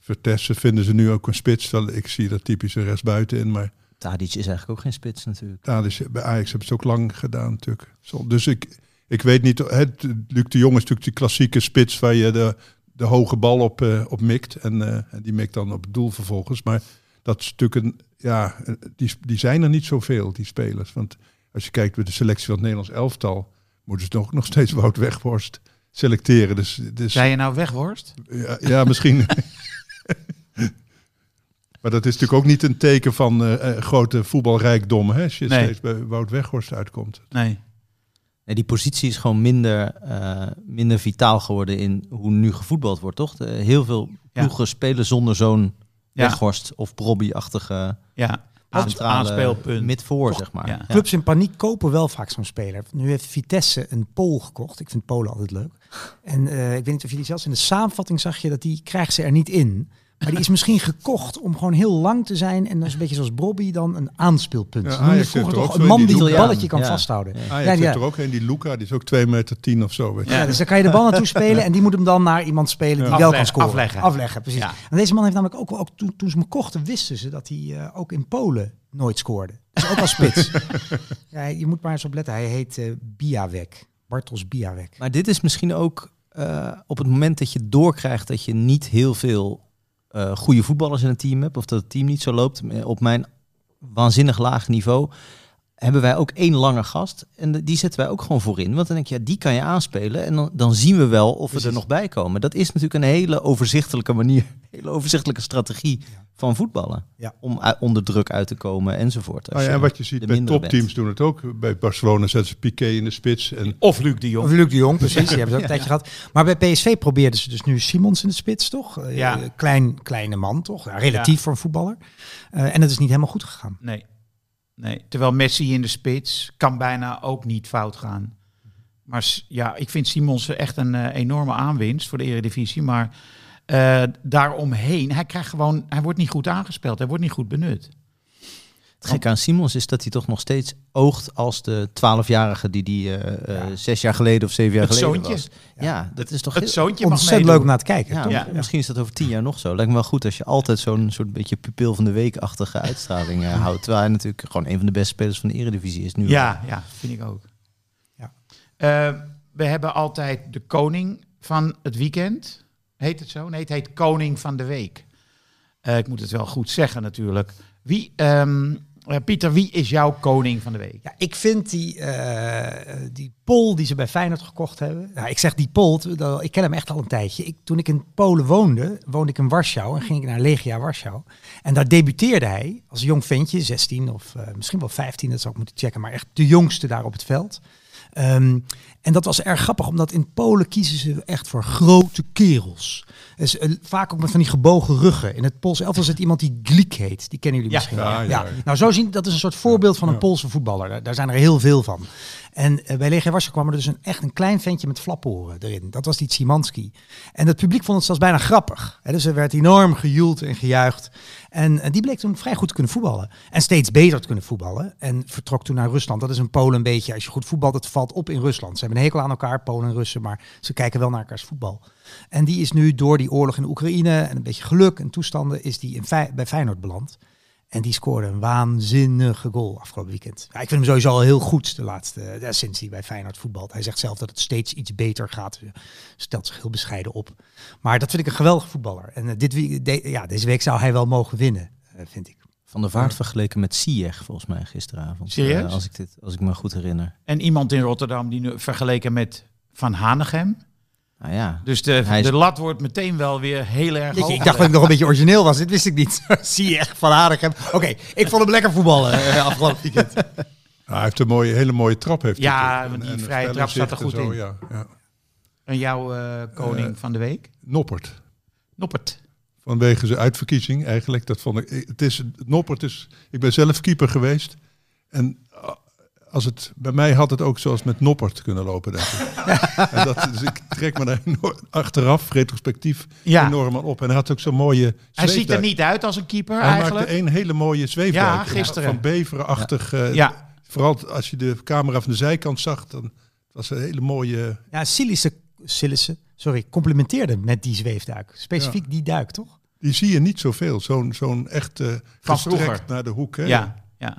Vertessen vinden ze nu ook een spits. Ik zie dat typische rechtsbuiten in. Maar Tadic is eigenlijk ook geen spits natuurlijk. dus bij Ajax hebben ze het ook lang gedaan natuurlijk. Dus ik, ik weet niet. Het, Luc de Jong is natuurlijk die klassieke spits waar je de, de hoge bal op, eh, op mikt. En, eh, en die mikt dan op het doel vervolgens. Maar dat is natuurlijk een. Ja, eh, die, die zijn er niet zoveel, die spelers. Want als je kijkt bij de selectie van het Nederlands elftal. moeten ze nog, nog steeds Wout Weghorst selecteren. Dus, dus Zei je nou Weghorst? ja, ja, misschien. maar dat is natuurlijk ook niet een teken van eh, eh, grote voetbalrijkdom. Hè, als je Nee. steeds bij Wout Weghorst uitkomt. Nee. Nee, die positie is gewoon minder, eh, minder vitaal geworden in hoe nu gevoetbald wordt, toch? De- heel veel ploegen spelen zonder zo'n Ja. Weghorst of Brobby-achtige Ja, aanspeelpunt. mid-voor, zeg maar. Ja. Clubs in paniek kopen wel vaak zo'n speler. Nu heeft Vitesse een Pool gekocht. Ik vind Polen altijd leuk. En eh, ik weet niet of jullie zelfs in de samenvatting zag je dat die krijgt ze er niet in. Maar die is misschien gekocht om gewoon heel lang te zijn. En dat is een beetje zoals Brobby dan een aanspeelpunt. Ja, Ajax vroeger er toch een man die die het balletje kan Ja. vasthouden. Ja. Ajax Ja, heeft ja. er ook een, die Luca, die is ook 2 meter 10 of zo. Weet je. Ja, dus dan kan je de bal naartoe spelen en die moet hem dan naar iemand spelen die Ja. wel kan scoren. afleggen. Afleggen, precies. Ja. En deze man heeft namelijk ook, wel- ook toen, toen ze me kochten, wisten ze dat hij eh, ook in Polen nooit scoorde. Dus ook als spits. ja, je moet maar eens op letten. Hij heet eh Biawek. Bartos Biawek. Maar dit is misschien ook eh, op het moment dat je doorkrijgt dat je niet heel veel goede voetballers in het team hebt, of dat het team niet zo loopt, eh, op mijn waanzinnig laag niveau, hebben wij ook één lange gast. En die zetten wij ook gewoon voorin. Want dan denk je, ja, die kan je aanspelen. En dan, dan zien we wel of we er nog bij komen. Dat is natuurlijk een hele overzichtelijke manier, een hele overzichtelijke strategie van voetballen. Ja. Om onder druk uit te komen enzovoort. Als Nou ja, en wat je ziet de bij topteams bent. doen het ook. Bij Barcelona zetten ze Piqué in de spits. En Of Luc de Jong. Of Luc de Jong, precies. Die hebben ze ook een tijdje gehad. Maar bij PSV probeerden ze dus nu Simons in de spits, toch? Eh, Ja. klein, kleine man, toch? Ja, relatief Ja. voor een voetballer. Eh, en dat is niet helemaal goed gegaan. Nee. Nee. Terwijl Messi in de spits kan bijna ook niet fout gaan. Maar ja, ik vind Simons echt een eh, enorme aanwinst voor de Eredivisie. Maar eh, daaromheen, hij krijgt gewoon, hij wordt niet goed aangespeeld. Hij wordt niet goed benut. Het gekke aan Simons is dat hij toch nog steeds oogt als de 12-jarige die die eh, eh, zes jaar geleden of zeven jaar Het geleden zoontje. was. Ja, dat is toch Het heel- zoontje mag Ontzettend leuk om naar te kijken. ja, toch? Ja. Misschien is dat over tien jaar nog zo. Lijkt me wel goed als je altijd zo'n soort beetje pupil van de week-achtige uitstraling eh, houdt. Terwijl hij natuurlijk gewoon een van de beste spelers van de Eredivisie is nu. Ja, ja, vind ik ook. Ja. Eh, we hebben altijd de koning van het weekend. Heet het zo? Nee, het heet koning van de week. Eh, ik moet het wel goed zeggen natuurlijk. Wie, ehm, eh, Pieter, wie is jouw koning van de week? Ja, ik vind die, eh, die Pol die ze bij Feyenoord gekocht hebben. Ik zeg die Pol, ik ken hem echt al een tijdje. Ik, toen ik in Polen woonde, woonde ik in Warschau en ging ik naar Legia Warschau. En daar debuteerde hij als jong ventje, 16 of eh, misschien wel 15, dat zou ik moeten checken. Maar echt de jongste daar op het veld. Ehm, en dat was erg grappig, omdat in Polen kiezen ze echt voor grote kerels. Dus, eh, vaak ook met van die gebogen ruggen. In het Pools elftal zit iemand die Glik heet. Die kennen jullie Ja. misschien. Ja. Nou, zo zien, dat is een soort voorbeeld van een Poolse voetballer. Daar, daar zijn er heel veel van. En eh, bij Legia Warschau kwam er dus een, echt een klein ventje met flaporen erin. Dat was die Simanski. En het publiek vond het zelfs bijna grappig. Hè, dus er werd enorm gejoeld en gejuicht. En eh, die bleek toen vrij goed te kunnen voetballen. En steeds beter te kunnen voetballen. En vertrok toen naar Rusland. Dat is een Polen een beetje, als je goed voetbalt, het valt op in Rusland. Ze hebben een hekel aan elkaar, Polen en Russen, maar ze kijken wel naar elkaars voetbal. En die is nu door die oorlog in Oekraïne en een beetje geluk en toestanden, is die in bij Feyenoord beland. En die scoorde een waanzinnige goal afgelopen weekend. Ja, ik vind hem sowieso al heel goed de laatste, ja, sinds hij bij Feyenoord voetbalt. Hij zegt zelf dat het steeds iets beter gaat. Stelt zich heel bescheiden op. Maar dat vind ik een geweldig voetballer. En eh, dit, wie- de- ja, deze week zou hij wel mogen winnen, eh, vind ik. Van der Vaart vergeleken met Ziyech volgens mij gisteravond. Serieus? Eh, als, ik dit, als ik me goed herinner. En iemand in Rotterdam die nu vergeleken met Van Hanegem. Nou ja, Dus de, Hij is- de lat wordt meteen wel weer heel erg hoog. ik dacht dat ik nog een beetje origineel was. Dit wist ik niet. Zie je echt van Aardigem. Oké, ik vond hem lekker voetballen eh, afgelopen weekend. Nou, hij heeft een mooie, hele mooie trap. Heeft hij Ja, want die vrije trap staat er en goed zo, in. Ja, ja. En jouw eh, koning Eh, van de week? Noppert. Noppert. Vanwege zijn uitverkiezing eigenlijk. Dat vond ik. Het is, Noppert is. Ik ben zelf keeper geweest. En als het, bij mij had het ook zoals met Noppert kunnen lopen, denk ik. en dat, dus ik trek me daar achteraf, retrospectief, Ja. enorm aan op. En hij had ook zo'n mooie Hij ziet er niet uit als een keeper Hij eigenlijk. maakte een hele mooie zweefduik. Ja, gisteren. Van beverenachtig. eh, Ja. Vooral als je de camera van de zijkant zag, dan was een hele mooie... Ja, Silisse, Silisse, sorry, complimenteerde met die zweefduik. Specifiek die duik, toch? Die zie je niet zoveel. Zo'n zo'n echt Van gestrekt naar de hoek. Hè? Ja, ja.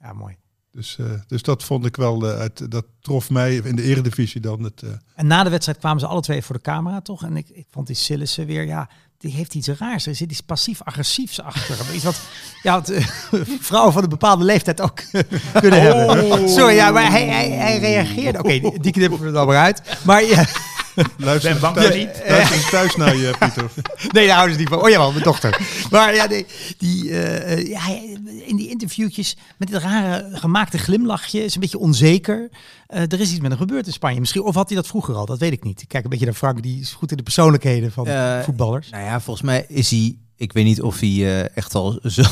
Ja, mooi. Dus, eh, dus dat vond ik wel, eh, uit, dat trof mij in de eredivisie dan. Het, eh, En na de wedstrijd kwamen ze alle twee voor de camera, toch? En ik, ik vond die Sillissen weer, ja, die heeft iets raars. Er zit iets passief-agressiefs achter. Iets wat, ja, wat vrouwen van een bepaalde leeftijd ook kunnen hebben. Sorry, ja, maar hij, hij, hij reageerde. Oké, die, die knippen we er dan maar uit. Maar ja, luister, Ben bang thuis, niet. luister eens thuis naar je, Pieter. nee, daar houden ze niet van. Oh jawel, mijn dochter. Maar ja, nee, die, eh, eh, ja, in die interviewtjes met dit rare gemaakte glimlachje, is een beetje onzeker. Eh, er is iets met hem gebeurd in Spanje. Misschien, of had hij dat vroeger al? Dat weet ik niet. Ik kijk een beetje naar Frank, die is goed in de persoonlijkheden van voetballers. Nou ja, volgens mij is hij. Ik weet niet of hij eh, echt al zo,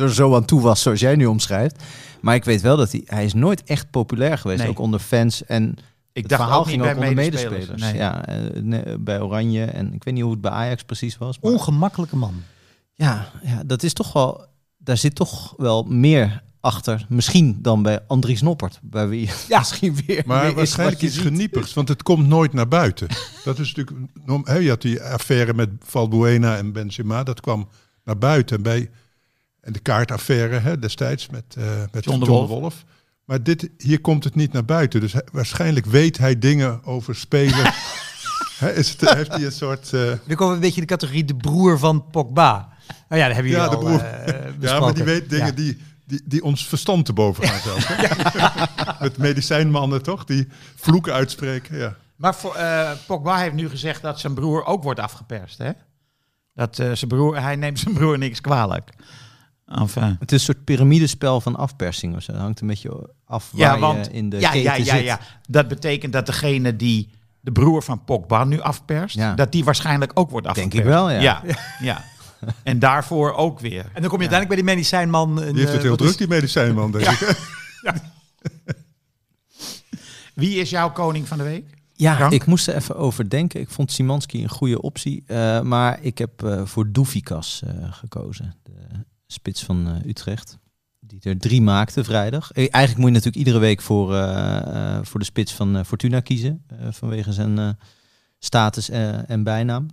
er zo aan toe was zoals jij nu omschrijft. Maar ik weet wel dat hij. Hij is nooit echt populair geweest. Nee. Ook onder fans. En Ik het dacht verhaal ook niet ging bij ook onder medespelers. medespelers. Nee. Ja, eh, nee, bij Oranje. En ik weet niet hoe het bij Ajax precies was. Maar Ongemakkelijke man. ja, ja, dat is toch wel. Daar zit toch wel meer achter. Misschien dan bij Andries Noppert. Bij wie ja. misschien weer. Maar waarschijnlijk iets ziet. geniepigs, want het komt nooit naar buiten. Dat is natuurlijk, hè, je had die affaire met Valbuena en Benzema, dat kwam naar buiten. En, bij, en de kaartaffaire hè, destijds met, eh met John John, de de Wolf. Wolf. Maar dit, hier komt het niet naar buiten. Dus hij- waarschijnlijk weet hij dingen over spelen. Hè, is het, heeft hij een soort... eh, Dan komen we een beetje in de categorie de broer van Pogba. Nou ja, dat hebben jullie Ja, de al broer. eh, ja, maar die weet dingen Ja. die, die, die ons verstand te boven gaan zelfs. Met medicijnmannen toch, die vloeken uitspreken. Ja. Maar voor, eh, Pogba heeft nu gezegd dat zijn broer ook wordt afgeperst, hè? Dat eh, zijn broer, hij neemt zijn broer niks kwalijk. Enfin. Het is een soort piramidespel van afpersing. of zo. Het hangt een beetje af waar Ja, je want in de ja, keten ja, ja, zit. ja. Dat betekent dat degene die de broer van Pogba nu afperst, Ja. dat die waarschijnlijk ook wordt Denk afgeperst. ik wel, ja. Ja, ja. En daarvoor ook weer. En dan kom je uiteindelijk bij die medicijnman. Die heeft het heel druk, die medicijnman, denk ik. Wie is jouw koning van de week? Ja, Frank? ik moest er even over denken. Ik vond Simanski een goede optie. eh, maar ik heb eh, voor Doefikas eh, gekozen. De spits van eh, Utrecht. Die er drie maakte vrijdag. Eh, Eigenlijk moet je natuurlijk iedere week voor, eh, voor de spits van Fortuna kiezen. vanwege zijn status en bijnaam.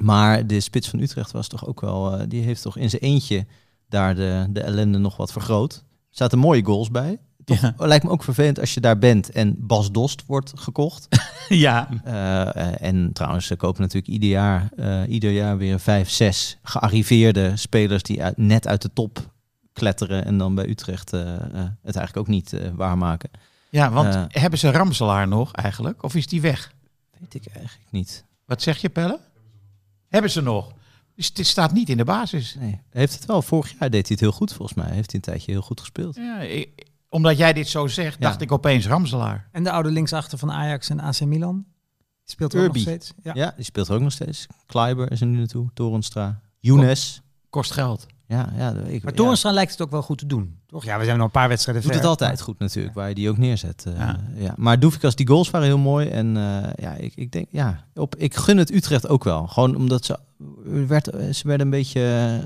Maar de spits van Utrecht was toch ook wel... die heeft toch in zijn eentje daar de, de ellende nog wat vergroot. Er zaten mooie goals bij. Toch Ja. lijkt me ook vervelend als je daar bent en Bas Dost wordt gekocht. Ja. Eh, eh, en trouwens, ze kopen natuurlijk ieder jaar, eh, ieder jaar weer vijf, zes gearriveerde spelers die uit- net uit de top kletteren en dan bij Utrecht het eigenlijk ook niet waarmaken. Ja, want hebben ze Ramselaar nog eigenlijk? Of is die weg? Weet ik eigenlijk niet. Wat zeg je, Pelle? Hebben ze nog? Dus dit staat niet in de basis. Nee. Heeft het wel, vorig jaar deed hij het heel goed volgens mij. Heeft hij een tijdje heel goed gespeeld. Ja, ik- omdat jij dit zo zegt, Ja. dacht ik opeens Ramselaar. En de oude linksachter van Ajax en AC Milan. Die speelt er ook nog steeds. Ja. Ja. die speelt er ook nog steeds. Kleiber is er nu naartoe, Torenstra, Younes. Kost geld. Ja, ja, ik, Maar ja. Torenstra lijkt het ook wel goed te doen. Toch? Ja, we zijn nog een paar wedstrijden doet ver. het altijd goed natuurlijk, waar je die ook neerzet. eh, Ja. ja. Maar Doefikas, die goals waren heel mooi. En eh, ja, ik, ik denk, ja, op, ik gun het Utrecht ook wel. Gewoon omdat ze, werd, ze werden een beetje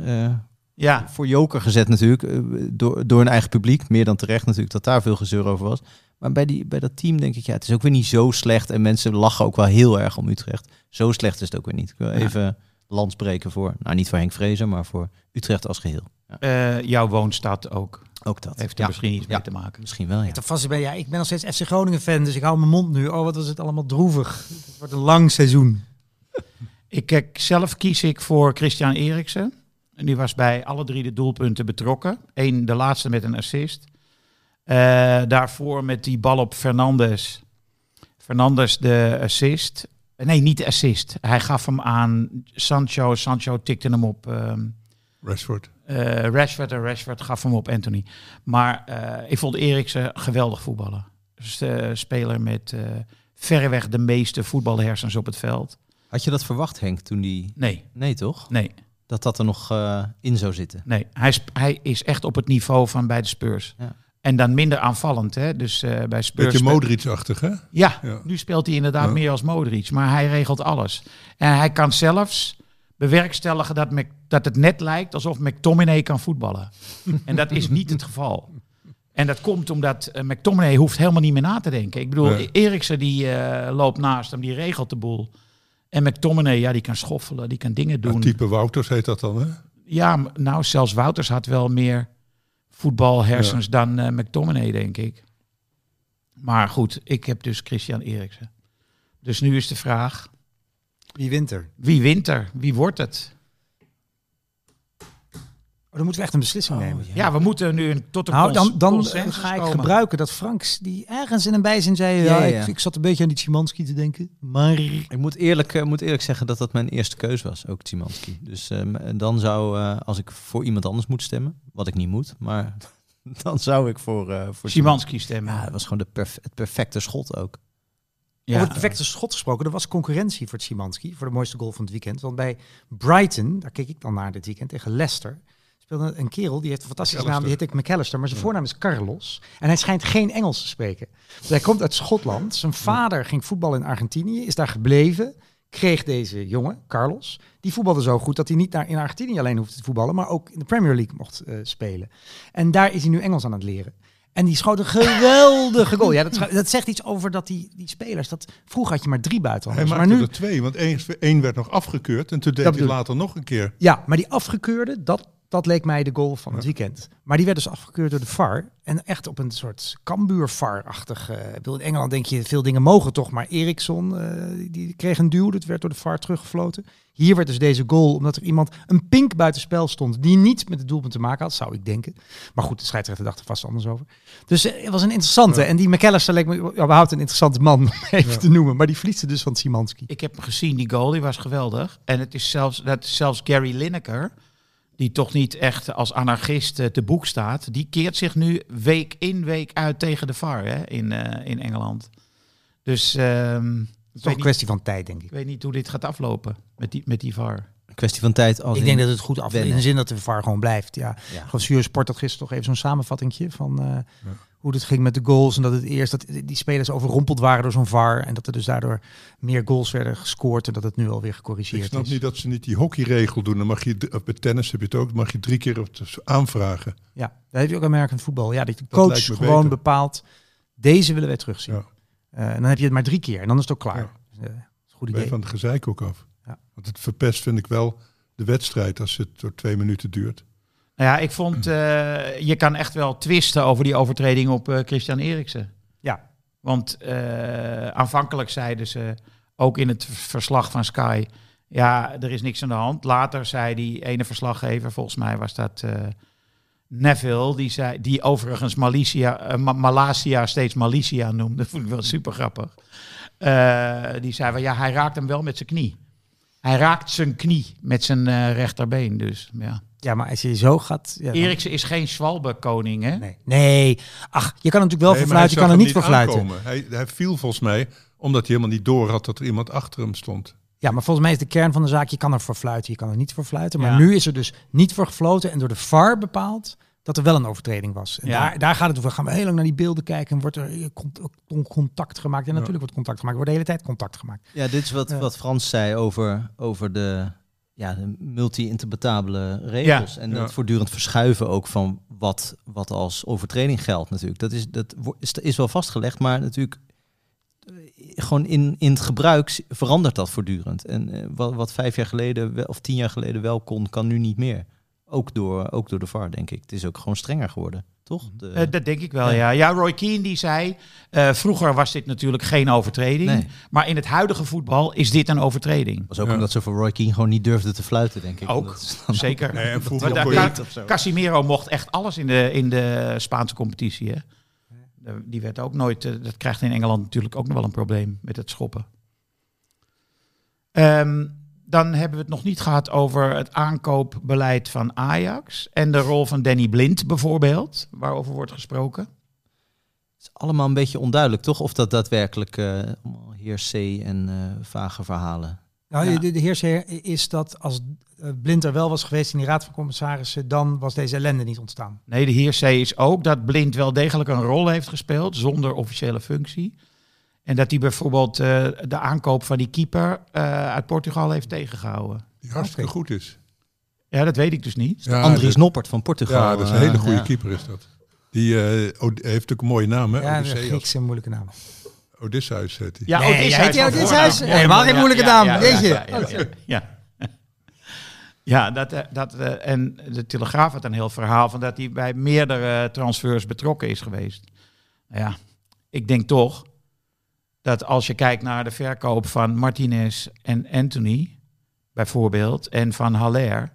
eh, Ja, voor joker gezet natuurlijk. eh, door, door hun eigen publiek. Meer dan terecht natuurlijk, dat daar veel gezeur over was. Maar bij, die, bij dat team denk ik, ja, het is ook weer niet zo slecht. En mensen lachen ook wel heel erg om Utrecht. Zo slecht is het ook weer niet. Ik wil Ja. even lans breken voor, nou niet voor Henk Vrezer, maar voor Utrecht als geheel. Ja, Eh, jouw woonstad ook. ook dat. Heeft er ja, misschien iets ja. mee te maken. Misschien wel, ja. Vast ben, ja, ik ben nog steeds FC Groningen fan, dus ik hou mijn mond nu. Oh, wat was het allemaal droevig. Het wordt een lang seizoen. Ik, eh, zelf kies ik voor Christian Eriksen. En die was bij alle drie de doelpunten betrokken. Eén, de laatste met een assist. Eh, daarvoor met die bal op Fernandes. Fernandes de assist. Eh, Nee, niet de assist. Hij gaf hem aan Sancho. Sancho tikte hem op ehm Rashford. eh, Rashford. En Rashford gaf hem op Anthony. Maar eh, ik vond Eriksen geweldig voetballen. Dus, eh, speler met eh, verreweg de meeste voetbalhersens op het veld. Had je dat verwacht, Henk, toen die... Nee, Nee, toch? nee. Dat dat er nog eh, in zou zitten. Nee, hij, hij is echt op het niveau van bij de Spurs. Ja. En dan minder aanvallend, hè? Dus eh, bij Spurs. Beetje Modric-achtig, hè? Ja, Ja. nu speelt hij inderdaad Ja. meer als Modric, maar hij regelt alles. En hij kan zelfs bewerkstelligen dat, dat het net lijkt alsof McTominay kan voetballen. en dat is niet het geval. En dat komt omdat eh, McTominay hoeft helemaal niet meer na te denken. Ik bedoel, Nee. Eriksen die eh, loopt naast hem, die regelt de boel. En McTominay, ja, die kan schoffelen, die kan dingen Ja, doen. type Wouters heet dat dan, hè? Ja, nou, zelfs Wouters had wel meer voetbalhersens dan eh, McTominay, denk ik. Maar goed, ik heb dus Christian Eriksen. Dus nu is de vraag, Wie wint er? wie wint er? Wie wordt het? Oh, dan moeten we echt een beslissing Oh, nemen. Ja, we moeten nu een, tot een Nou, dan, dan consensus ga ik komen. gebruiken dat Franks, die ergens in een bijzin zei, ja, Ja, ja. Ik, ik zat een beetje aan die Szymanski te denken, maar... Ik moet eerlijk, eh, moet eerlijk zeggen dat dat mijn eerste keus was, ook Timanski. Dus ehm, dan zou, eh, als ik voor iemand anders moet stemmen, wat ik niet moet, maar dan zou ik voor, eh voor Szymanski stemmen. Ja, dat was gewoon de perf- het perfecte schot ook. Ja. Over het perfecte schot gesproken, er was concurrentie voor Szymanski, voor de mooiste goal van het weekend. Want bij Brighton, daar keek ik dan naar dit weekend, tegen Leicester, speelde een kerel, die heeft een fantastische naam, die heet ik McAllister, maar zijn voornaam is Carlos. En hij schijnt geen Engels te spreken. Dus hij komt uit Schotland. Zijn vader ging voetballen in Argentinië, is daar gebleven, kreeg deze jongen, Carlos. Die voetbalde zo goed dat hij niet naar, in Argentinië alleen hoefde te voetballen, maar ook in de Premier League mocht eh, spelen. En daar is hij nu Engels aan het leren. En die schoot een geweldige goal. Ja, dat, dat zegt iets over dat die, die spelers... Dat, vroeger had je maar drie Hij buitenlanders. maakte Maar nu, er twee, want één, één werd nog afgekeurd. En toen deed Dat hij bedoel- later nog een keer. ja, maar die afgekeurde, dat, dat leek mij de goal van het weekend. Maar die werd dus afgekeurd door de VAR. En echt op een soort Cambuur-VAR-achtig... eh, ik bedoel, in Engeland denk je, veel dingen mogen toch. Maar Eriksson, eh, die kreeg een duw. Dat werd door de VAR teruggefloten. Hier werd dus deze goal, omdat er iemand, een pink buitenspel stond... die niet met het doelpunt te maken had, zou ik denken. Maar goed, de scheidsrechter dacht er vast anders over. Dus eh, het was een interessante. En die McAllister leek me ja, überhaupt een interessante man, om even te noemen. Maar die verliest dus van Simanski. Ik heb hem gezien, die goal, die was geweldig. En het is zelfs, dat is zelfs Gary Lineker, die toch niet echt als anarchist eh, te boek staat, die keert zich nu week in, week uit tegen de VAR hè, in, eh, in Engeland. Dus ehm, ik, Het is toch een niet, kwestie van tijd, denk ik. ik weet niet hoe dit gaat aflopen met die, met die VAR. Een kwestie van tijd. Als Ik denk dat het goed af in de zin dat de VAR gewoon blijft. Ja. Ja. Gewoon Sport had gisteren toch even zo'n samenvattingje van eh, hoe het ging met de goals. En dat het eerst dat die spelers overrompeld waren door zo'n VAR. En dat er dus daardoor meer goals werden gescoord. En dat het nu alweer Ik gecorrigeerd snap is. niet dat ze niet die hockeyregel doen. Dan mag je, bij tennis heb je het ook, dan mag je drie keer op de- aanvragen. Ja, daar heb je ook American voetbal. Ja, dat de Dat coach gewoon beter. bepaalt. Deze willen wij terugzien. Ja. Eh, en dan heb je het maar drie keer. En dan is het ook klaar. Ja. Dus, dat is een goed idee. van het gezeik ook af. Ja. Want het verpest vind ik wel de wedstrijd als het door twee minuten duurt. Nou ja, ik vond, eh, je kan echt wel twisten over die overtreding op eh, Christian Eriksen. Ja. Want eh, aanvankelijk zeiden ze, ook in het verslag van Sky, ja, er is niks aan de hand. Later zei die ene verslaggever, volgens mij was dat Neville, die, zei, die overigens Malicia, Ma- Malasia steeds Malicia noemde. Dat vond ik wel super grappig. Die zei, van, ja, hij raakt hem wel met zijn knie. Hij raakt zijn knie met zijn eh, rechterbeen, dus ja. Ja, maar als je zo gaat... Ja, dan- Eriksen is geen Schwalbe-koning, hè? Nee. nee. Ach, je kan natuurlijk wel Nee, verfluiten, je kan er hem niet voor fluiten. aankomen. Hij, hij viel volgens mij omdat hij helemaal niet door had dat er iemand achter hem stond. Ja, maar volgens mij is de kern van de zaak, je kan er voor fluiten, je kan er niet voor fluiten. Maar Ja. nu is er dus niet voor gefloten en door de VAR bepaald dat er wel een overtreding was. En Ja. daar, daar gaat het over. Gaan we heel lang naar die beelden kijken en wordt er eh, cont- con- contact gemaakt. En natuurlijk wordt contact gemaakt, wordt de hele tijd contact gemaakt. Ja, dit is wat, Ja. wat Frans zei over, over de, ja, de multi-interpretabele regels. Ja, en ja. dat voortdurend verschuiven ook van wat, wat als overtreding geldt natuurlijk. Dat is, dat is, is wel vastgelegd, maar natuurlijk gewoon in, in het gebruik verandert dat voortdurend. En eh, wat, wat vijf jaar geleden wel- of tien jaar geleden wel kon, kan nu niet meer. Ook door, ook door de VAR, denk ik. Het is ook gewoon strenger geworden, toch? De- Eh, dat denk ik wel, ja. Ja, Roy Keane die zei, eh, vroeger was dit natuurlijk geen overtreding. Nee. Maar in het huidige voetbal is dit een overtreding. was ook Ja. omdat ze voor Roy Keane gewoon niet durfden te fluiten, denk ik. Ook, Dat zeker. Nee, en vroeger zo. Casimiro mocht echt alles in de, in de Spaanse competitie. Hè? De- Die werd ook nooit. eh, Dat krijgt in Engeland natuurlijk ook nog wel een probleem met het schoppen. Ehm, dan hebben we het nog niet gehad over het aankoopbeleid van Ajax. En de rol van Danny Blind bijvoorbeeld, waarover wordt gesproken. Het is allemaal een beetje onduidelijk, toch? Of dat daadwerkelijk eh allemaal heersee en eh, vage verhalen. Nou, Ja. de, de is dat als eh, Blind er wel was geweest in die raad van commissarissen, dan was deze ellende niet ontstaan. Nee, de heersee is ook dat Blind wel degelijk een rol heeft gespeeld zonder officiële functie. En dat hij bijvoorbeeld eh, de aankoop van die keeper eh, uit Portugal heeft tegengehouden. Die hartstikke goed is. Ja, dat weet ik dus niet. Ja, Andries dat- Noppert van Portugal. Ja, dat is een eh, hele goede ja. keeper is dat. Die eh, heeft ook een mooie naam, hè? Ja, Odysseus. Griekse moeilijke naam. Odysseus heet hij. Ja, Nee, Odysseus heet Odysseus? voornaam. Helemaal geen moeilijke naam, weet je. Ja, ja, ja, ja. Ja, dat, dat, eh, en de Telegraaf had een heel verhaal van dat hij bij meerdere transfers betrokken is geweest. Nou Ja, ik denk toch dat als je kijkt naar de verkoop van Martinez en Anthony, bijvoorbeeld, en van Haller,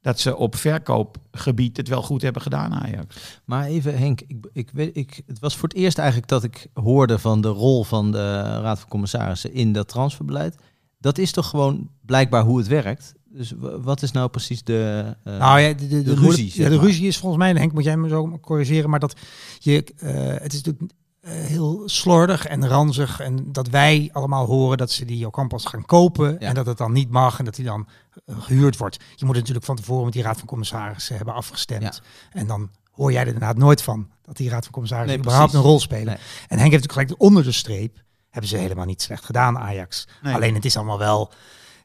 dat ze op verkoopgebied het wel goed hebben gedaan, Ajax. Maar even Henk, ik, ik weet, ik, het was voor het eerst eigenlijk dat ik hoorde van de rol van de Raad van Commissarissen in dat transferbeleid. Dat is toch gewoon blijkbaar hoe het werkt. Dus wa- wat is nou precies de... eh, Nou ja, de, de, de, de moeilijk- ruzie, zeg Ja, de ruzie is volgens mij, en Henk moet jij me zo corrigeren, maar dat je, eh, het is natuurlijk heel slordig en ranzig en dat wij allemaal horen dat ze die Ocampos gaan kopen Ja. en dat het dan niet mag en dat hij dan eh, gehuurd wordt. Je moet natuurlijk van tevoren met die raad van commissarissen hebben afgestemd. Ja. En dan hoor jij er inderdaad nooit van dat die raad van commissarissen Nee, überhaupt precies. een rol spelen. Nee. En Henk heeft natuurlijk gelijk onder de streep hebben ze helemaal niet slecht gedaan, Ajax. Nee. Alleen het is allemaal wel.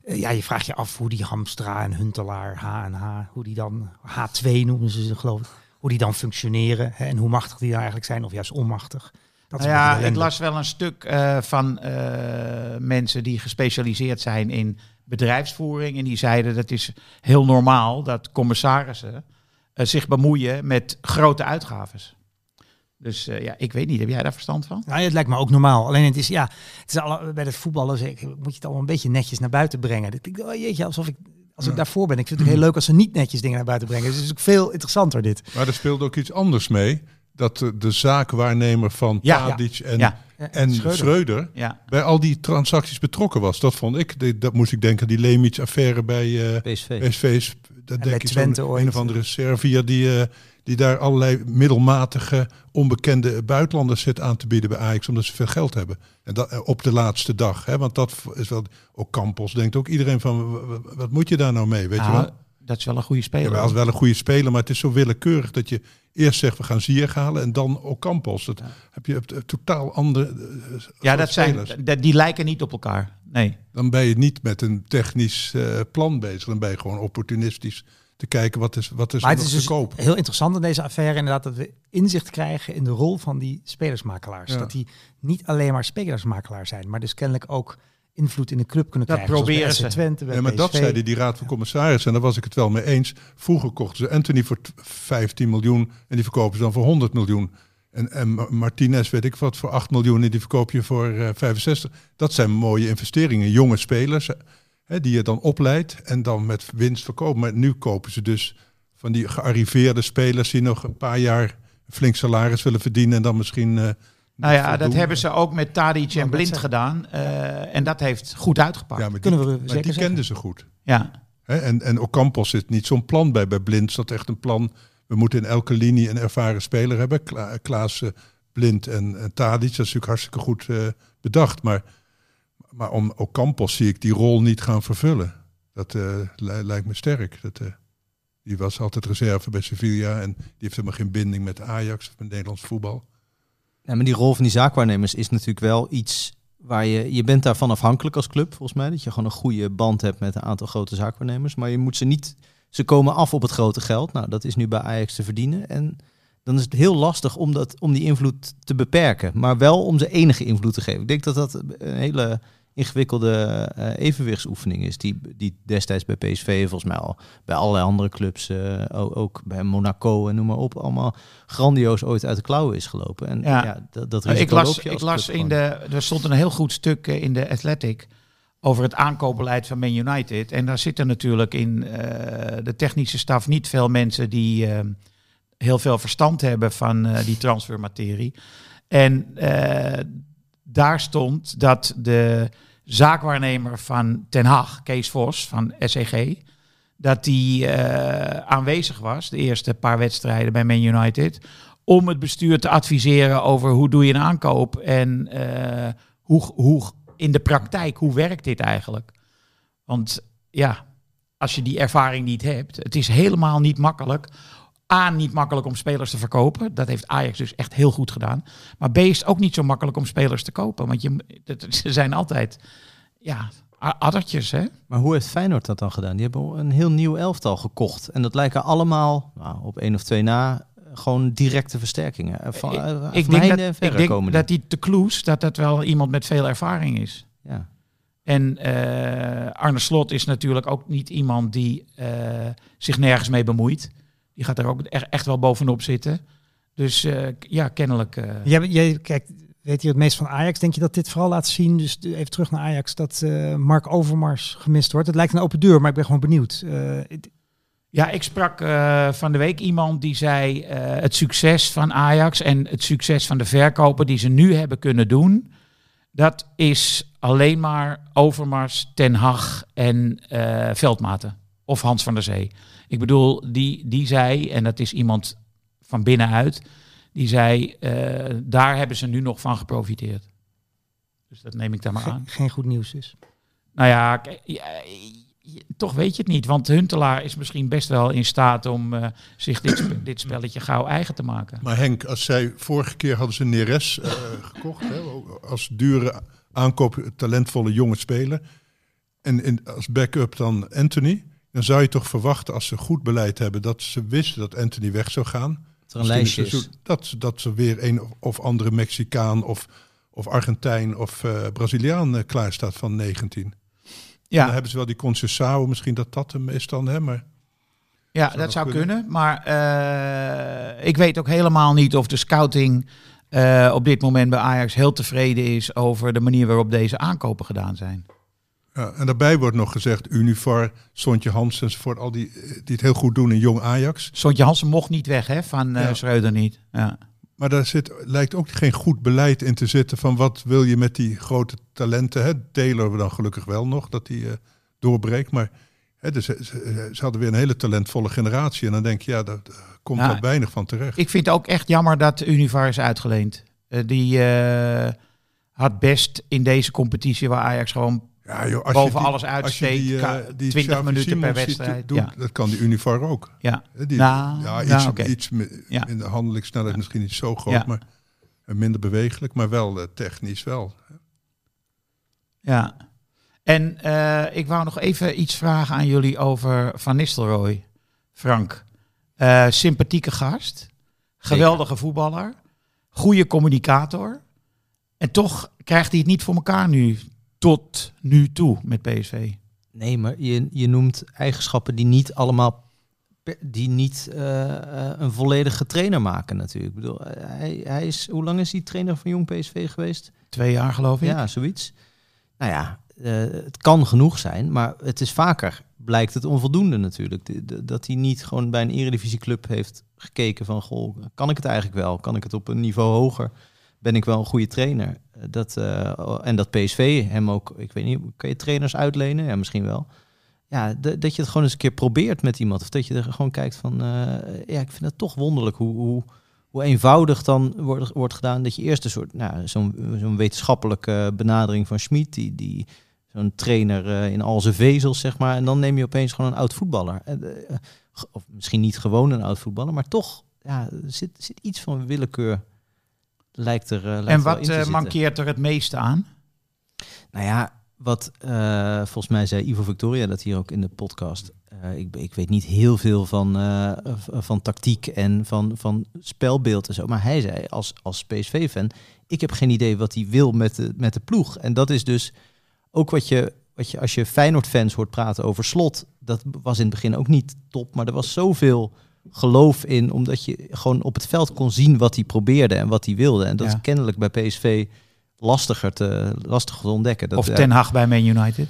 eh, ja, je vraagt je af hoe die Hamstra en Huntelaar, H en H, hoe die dan, H2 noemen ze ze geloof ik, hoe die dan functioneren hè, en hoe machtig die nou eigenlijk zijn of juist onmachtig. Dat is Nou ja, ik las wel een stuk eh, van eh, mensen die gespecialiseerd zijn in bedrijfsvoering. En die zeiden dat is heel normaal dat commissarissen eh, zich bemoeien met grote uitgaves. Dus eh, ja, ik weet niet, heb jij daar verstand van? Nou, ja, het lijkt me ook normaal. Alleen het is, ja, het is alle, bij het voetballen moet je het allemaal een beetje netjes naar buiten brengen. Ik denk, oh jeetje, alsof ik, als ik daarvoor ben. Ik vind het ook heel leuk als ze niet netjes dingen naar buiten brengen. Dus het is ook veel interessanter dit. Maar er speelde ook iets anders mee. Dat de, de zaakwaarnemer van Ja. Tadic en, Ja. en Schreuder. Schreuder. Ja. bij al die transacties betrokken was. Dat vond ik, dat moest ik denken, die Lemic-affaire bij eh PSV. PSV. Dat bij denk ik Twente ooit. een of andere Serviër die, eh, die daar allerlei middelmatige, onbekende buitenlanders zit aan te bieden bij Ajax, omdat ze veel geld hebben. En dat eh, op de laatste dag. Hè? Want dat is wel, ook Campos denkt ook iedereen van, wat moet je daar nou mee, weet je Nou, wel? dat is wel een goede Ja, speler. is wel een goede speler, maar het is zo willekeurig dat je eerst zegt we gaan Ziyech halen en dan Ocampos. Dat heb je op- totaal andere eh, ja, soort dat zijn, spelers. dat- die lijken niet op elkaar. Nee. Dan ben je niet met een technisch eh, plan bezig. Dan ben je gewoon opportunistisch te kijken wat is, wat is Maar het is te dus koop. heel interessant in deze affaire inderdaad dat we inzicht krijgen in de rol van die spelersmakelaars. Ja. Dat die niet alleen maar spelersmakelaar zijn, maar dus kennelijk ook invloed in de club kunnen Dat krijgen. bij proberen ze. Twente, bij Ja, maar dat zeiden die raad van commissarissen en daar was ik het wel mee eens. Vroeger kochten ze Anthony voor t- 15 miljoen en die verkopen ze dan voor 100 miljoen. En, en Ma- Martinez weet ik wat voor 8 miljoen en die verkoop je voor eh, 65. Dat zijn mooie investeringen. Jonge spelers hè, die je dan opleidt en dan met winst verkopen. Maar nu kopen ze dus van die gearriveerde spelers die nog een paar jaar flink salaris willen verdienen en dan misschien... eh, Nou ja, voldoen. dat hebben ze ook met Tadic en Blind gedaan. eh, en dat heeft goed uitgepakt. Ja, maar die, Kunnen we maar zeker die zeggen. kenden ze goed. Ja. Hè, en, en Ocampos zit niet zo'n plan bij. Bij Blind zat echt een plan. We moeten in elke linie een ervaren speler hebben. Kla Klaas eh, Blind en, en Tadic. Dat is natuurlijk hartstikke goed eh, bedacht. Maar, maar om Ocampos zie ik die rol niet gaan vervullen. Dat eh, li- lijkt me sterk. Dat, eh, die was altijd reserve bij Sevilla. En die heeft helemaal geen binding met Ajax of met Nederlands voetbal. Ja, maar die rol van die zaakwaarnemers is natuurlijk wel iets waar je... Je bent daarvan afhankelijk als club, volgens mij. Dat je gewoon een goede band hebt met een aantal grote zaakwaarnemers. Maar je moet ze niet... Ze komen af op het grote geld. Nou, dat is nu bij Ajax te verdienen. En dan is het heel lastig om, dat, om die invloed te beperken. Maar wel om ze enige invloed te geven. Ik denk dat dat een hele ingewikkelde eh, evenwichtsoefening is. Die, die destijds bij PSV, volgens mij al bij allerlei andere clubs, eh, ook, bij Monaco en noem maar op, allemaal grandioos ooit uit de klauwen is gelopen. En Ja. ja, dat, dat Nou, ik las, ik las in de. Er stond een heel goed stuk eh, in de Athletic over het aankoopbeleid van Man United. En daar zitten natuurlijk in de technische staf niet veel mensen die eh, heel veel verstand hebben van die transfermaterie. En daar stond dat de zaakwaarnemer van Ten Hag, Kees Vos van SEG, dat die eh, aanwezig was de eerste paar wedstrijden bij Man United om het bestuur te adviseren over hoe doe je een aankoop en eh, hoe, hoe in de praktijk, hoe werkt dit eigenlijk? Want ja, als je die ervaring niet hebt, het is helemaal niet makkelijk. A, niet makkelijk om spelers te verkopen. Dat heeft Ajax dus echt heel goed gedaan. Maar B, is ook niet zo makkelijk om spelers te kopen. Want je, ze zijn altijd ja, addertjes, hè? Maar hoe heeft Feyenoord dat dan gedaan? Die hebben een heel nieuw elftal gekocht. En dat lijken allemaal, nou, op één of twee na, gewoon directe versterkingen. Eh, Van, eh, ik van denk, heinde dat, ik denk dat die. te Kloes, dat dat wel iemand met veel ervaring is. Ja. En eh, Arne Slot is natuurlijk ook niet iemand die zich nergens mee bemoeit. Die gaat er ook echt wel bovenop zitten. Dus eh, ja, kennelijk. eh, Jij, jij kijkt, weet je het meest van Ajax? Denk je dat dit vooral laat zien, dus even terug naar Ajax, dat eh, Mark Overmars gemist wordt? Het lijkt een open deur, maar ik ben gewoon benieuwd. Ja, ik sprak van de week iemand die zei het succes van Ajax en het succes van de verkopen die ze nu hebben kunnen doen, dat is alleen maar Overmars, Ten Hag en Veldmaten of Hans van der Zee. Ik bedoel, die, die zei, en dat is iemand van binnenuit, die zei, eh, daar hebben ze nu nog van geprofiteerd. Dus dat neem ik daar maar aan. geen, geen goed nieuws is. Nou ja, toch weet je het niet. Want Huntelaar is misschien best wel in staat om eh, zich dit, spe- dit spelletje gauw eigen te maken. Maar Henk, als zij vorige keer hadden ze Neres eh, gekocht hè, als dure aankoop, talentvolle jonge speler. En in, als backup dan Anthony. Dan zou je toch verwachten als ze goed beleid hebben dat ze wisten dat Anthony weg zou gaan. Dat er een lijstje is. Dat, ze- dat ze weer een of- andere Mexicaan of, of Argentijn of eh, Braziliaan eh, klaar staat van 19. Dan Ja, hebben ze wel die Conceição, misschien dat dat hem is dan, hè? Maar ja zou dat zou kunnen. kunnen. Maar eh, ik weet ook helemaal niet of de scouting op dit moment bij Ajax heel tevreden is over de manier waarop deze aankopen gedaan zijn. Ja, en daarbij wordt nog gezegd, Univar, Sontje Hans enzovoort, al die, eh, die het heel goed doen in Jong Ajax. Sontje Hansen mocht niet weg hè, van eh Ja. Schreuder niet. Ja. Maar daar zit, lijkt ook geen goed beleid in te zitten van wat wil je met die grote talenten. Hè? Taylor we dan gelukkig wel nog, dat die eh, doorbreekt. Maar hè, dus, ze, hadden weer een hele talentvolle generatie. En dan denk je, ja, daar komt wat weinig van terecht. Ik vind het ook echt jammer dat Univar is uitgeleend. Die had best in deze competitie waar Ajax gewoon ja, joh, als boven je die- alles uitsteekt, die, eh, ka- die 20 Xavi minuten per Simons wedstrijd, doen, ja. Dat kan die Univar ook. Ja. Die, Nou, ja, ja, iets, iets in de handelingssnelheid misschien niet zo groot, maar minder bewegelijk, maar wel eh, technisch wel. Ja. En eh, ik wou nog even iets vragen aan jullie over Van Nistelrooy. Frank, Eh, sympathieke gast, geweldige voetballer, goede communicator. En toch krijgt hij het niet voor elkaar nu, tot nu toe met PSV. Nee, maar je, je noemt eigenschappen die niet allemaal die niet eh, eh, een volledige trainer maken natuurlijk. Ik bedoel, eh, hij, hij is, hoe lang is hij trainer van Jong PSV geweest? Twee jaar geloof ik. Ja, zoiets. Nou ja, het kan genoeg zijn, maar het is vaker blijkt het onvoldoende natuurlijk. De- de- dat hij niet gewoon bij een eredivisieclub heeft gekeken van, goh, kan ik het eigenlijk wel? Kan ik het op een niveau hoger? Ben ik wel een goede trainer? Eh, Dat, eh, en dat PSV hem ook, ik weet niet, kan je trainers uitlenen? Ja, misschien wel. Ja, dat je het gewoon eens een keer probeert met iemand. Of dat je er gewoon kijkt van, eh, ja, ik vind het toch wonderlijk hoe, hoe, hoe eenvoudig dan wordt, wordt gedaan. Dat je eerst een soort, nou, zo'n zo'n wetenschappelijke benadering van Schmid, die, die zo'n trainer in al zijn vezels, zeg maar. En dan neem je opeens gewoon een oud voetballer. Of misschien niet gewoon een oud voetballer, maar toch, ja, zit, zit iets van willekeur. Lijkt er. eh, lijkt En wat eh, mankeert er het meeste aan? Nou ja, wat eh, volgens mij zei Ivo Victoria dat hier ook in de podcast. Ik, ik weet niet heel veel van, van tactiek en van, van spelbeeld en zo. Maar hij zei als, als PSV-fan, ik heb geen idee wat hij wil met de, met de ploeg. En dat is dus ook wat je, wat je als je Feyenoord-fans hoort praten over slot. Dat was in het begin ook niet top, maar er was zoveel geloof in, omdat je gewoon op het veld kon zien wat hij probeerde en wat hij wilde. En dat Ja. is kennelijk bij PSV lastiger te, lastiger te ontdekken. Dat, Of ja, Ten Hag bij Man United.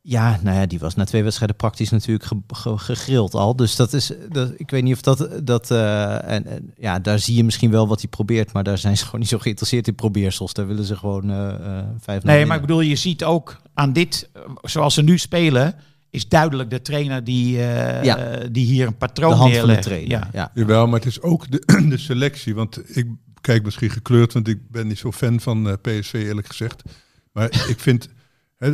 ja, nou ja, die was na twee wedstrijden praktisch natuurlijk ge, ge- gegrild al. Dus dat is, dat, ik weet niet of dat, dat eh, en, en ja, daar zie je misschien wel wat hij probeert, maar daar zijn ze gewoon niet zo geïnteresseerd in probeersels. Daar willen ze gewoon eh eh vijf Nee, maar ik bedoel, je ziet ook aan dit, eh, zoals ze nu spelen, is duidelijk de trainer die, eh, Ja. die hier een de patroon hand van de neerlegt. trainer. Ja. Ja. Jawel, maar het is ook de, de selectie. Want ik kijk misschien gekleurd, want ik ben niet zo fan van eh, PSV eerlijk gezegd. Maar ik vind,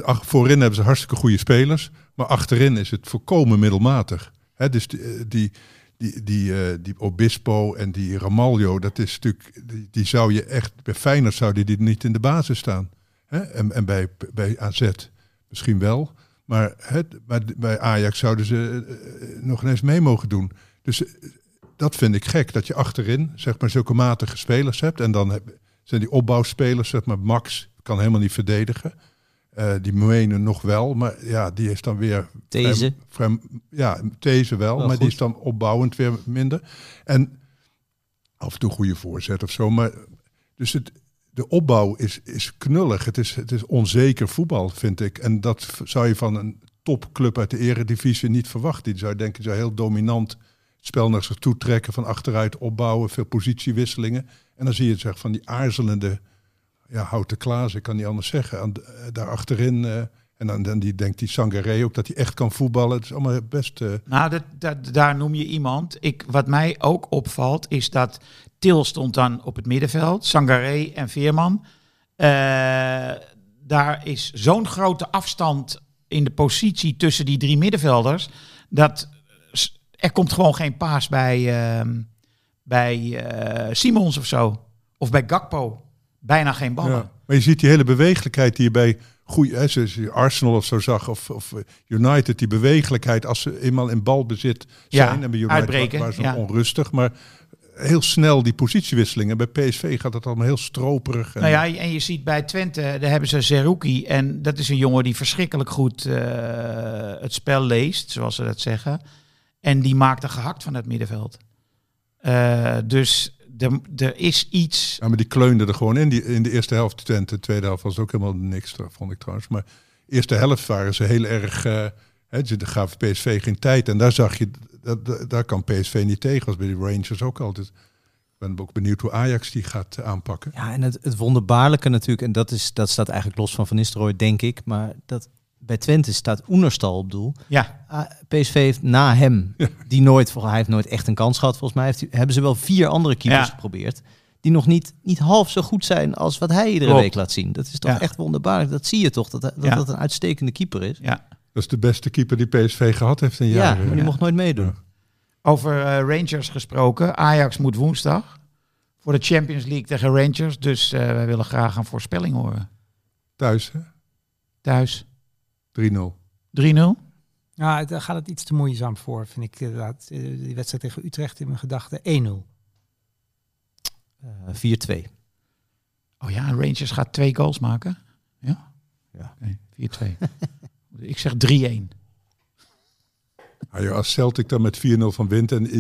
ach- voorin hebben ze hartstikke goede spelers. Maar achterin is het volkomen middelmatig. Hè, dus die, eh, die, die, die, eh, die Obispo en die Ramaljo, dat is natuurlijk, die, die zou je echt, bij Feyenoord zou die, die niet in de basis staan. Hè? En, en bij, bij AZ misschien wel. Maar, maar bij Ajax zouden ze eh, eh, nog ineens mee mogen doen. Dus eh, dat vind ik gek, dat je achterin zeg maar zulke matige spelers hebt. En dan heb- zijn die opbouwspelers, zeg maar Max kan helemaal niet verdedigen. Die Moene nog wel, maar ja, die is dan weer... Deze. vrij- vrij- ja, deze wel, maar die is dan opbouwend weer minder. En af en toe goede voorzet of zo. Maar dus het, de opbouw is, is knullig. Het is, het is onzeker voetbal, vind ik. En dat zou je van een topclub uit de eredivisie niet verwachten. Die zou denken, zou heel dominant het spel naar zich toe trekken, van achteruit opbouwen, veel positiewisselingen. En dan zie je zeg, van die aarzelende ja, houten Klaas, ik kan niet anders zeggen. Eh, daar achterin, eh, en dan, dan die, denkt die Sangaré ook dat hij echt kan voetballen. Het is allemaal best... eh, Nou, dat, dat, daar noem je iemand. Ik, wat mij ook opvalt, is dat Til stond dan op het middenveld. Sangaré en Veerman. Eh, daar is zo'n grote afstand in de positie tussen die drie middenvelders. Dat er komt gewoon geen paas bij, ehm, bij eh, Simons of zo. Of bij Gakpo. Bijna geen ballen. Ja. Maar je ziet die hele bewegelijkheid die je bij goede, hè, zoals je Arsenal of zo zag, of, of eh, United, die bewegelijkheid als ze eenmaal in balbezit Ja, zijn. en bij United uitbreken, waren ze ja. onrustig, maar heel snel die positiewisselingen. Bij PSV gaat het allemaal heel stroperig. En, Nou ja, en je ziet bij Twente, daar hebben ze Zerouki. En dat is een jongen die verschrikkelijk goed eh, het spel leest, zoals ze dat zeggen. En die maakt er gehakt van het middenveld. Eh, dus er, er is iets... Ja, maar die kleunde er gewoon in. Die, in de eerste helft Twente, de tweede helft was ook helemaal niks, vond ik trouwens. Maar de eerste helft waren ze heel erg... eh hè, ze gaven PSV geen tijd. En daar zag je, dat, dat- daar kan PSV niet tegen. Als bij de Rangers ook altijd. Ik ben ook benieuwd hoe Ajax die gaat eh, aanpakken. Ja, en het, het wonderbaarlijke natuurlijk, en dat, is, dat staat eigenlijk los van Van Nistelrooy, denk ik. Maar dat bij Twente staat Oenerstal op doel. Ja, Ah, PSV heeft na hem, die nooit, volgens hij heeft nooit echt een kans gehad. Volgens mij heeft, hebben ze wel vier andere keepers Ja. geprobeerd. Die nog niet, niet half zo goed zijn als wat hij iedere Klopt. week laat zien. Dat is toch Ja. echt wonderbaarlijk. Dat zie je toch, dat dat, Ja. dat een uitstekende keeper is. ja. Dat is de beste keeper die PSV gehad heeft in Ja, jaren. maar die mocht nooit meedoen. Over eh, Rangers gesproken. Ajax moet woensdag voor de Champions League tegen Rangers. Dus eh, wij willen graag een voorspelling horen. Thuis, hè? Thuis 3-0. 3-0. Ja, het- daar gaat het iets te moeizaam voor, vind ik. inderdaad. Eh, Die wedstrijd tegen Utrecht in mijn gedachten 1-0. Eh, 4-2. Oh ja, Rangers gaat twee goals maken. Ja? Ja. Oké, 4-2. Ik zeg 3-1. Ah, joh, als Celtic dan met 4-0 van wint. En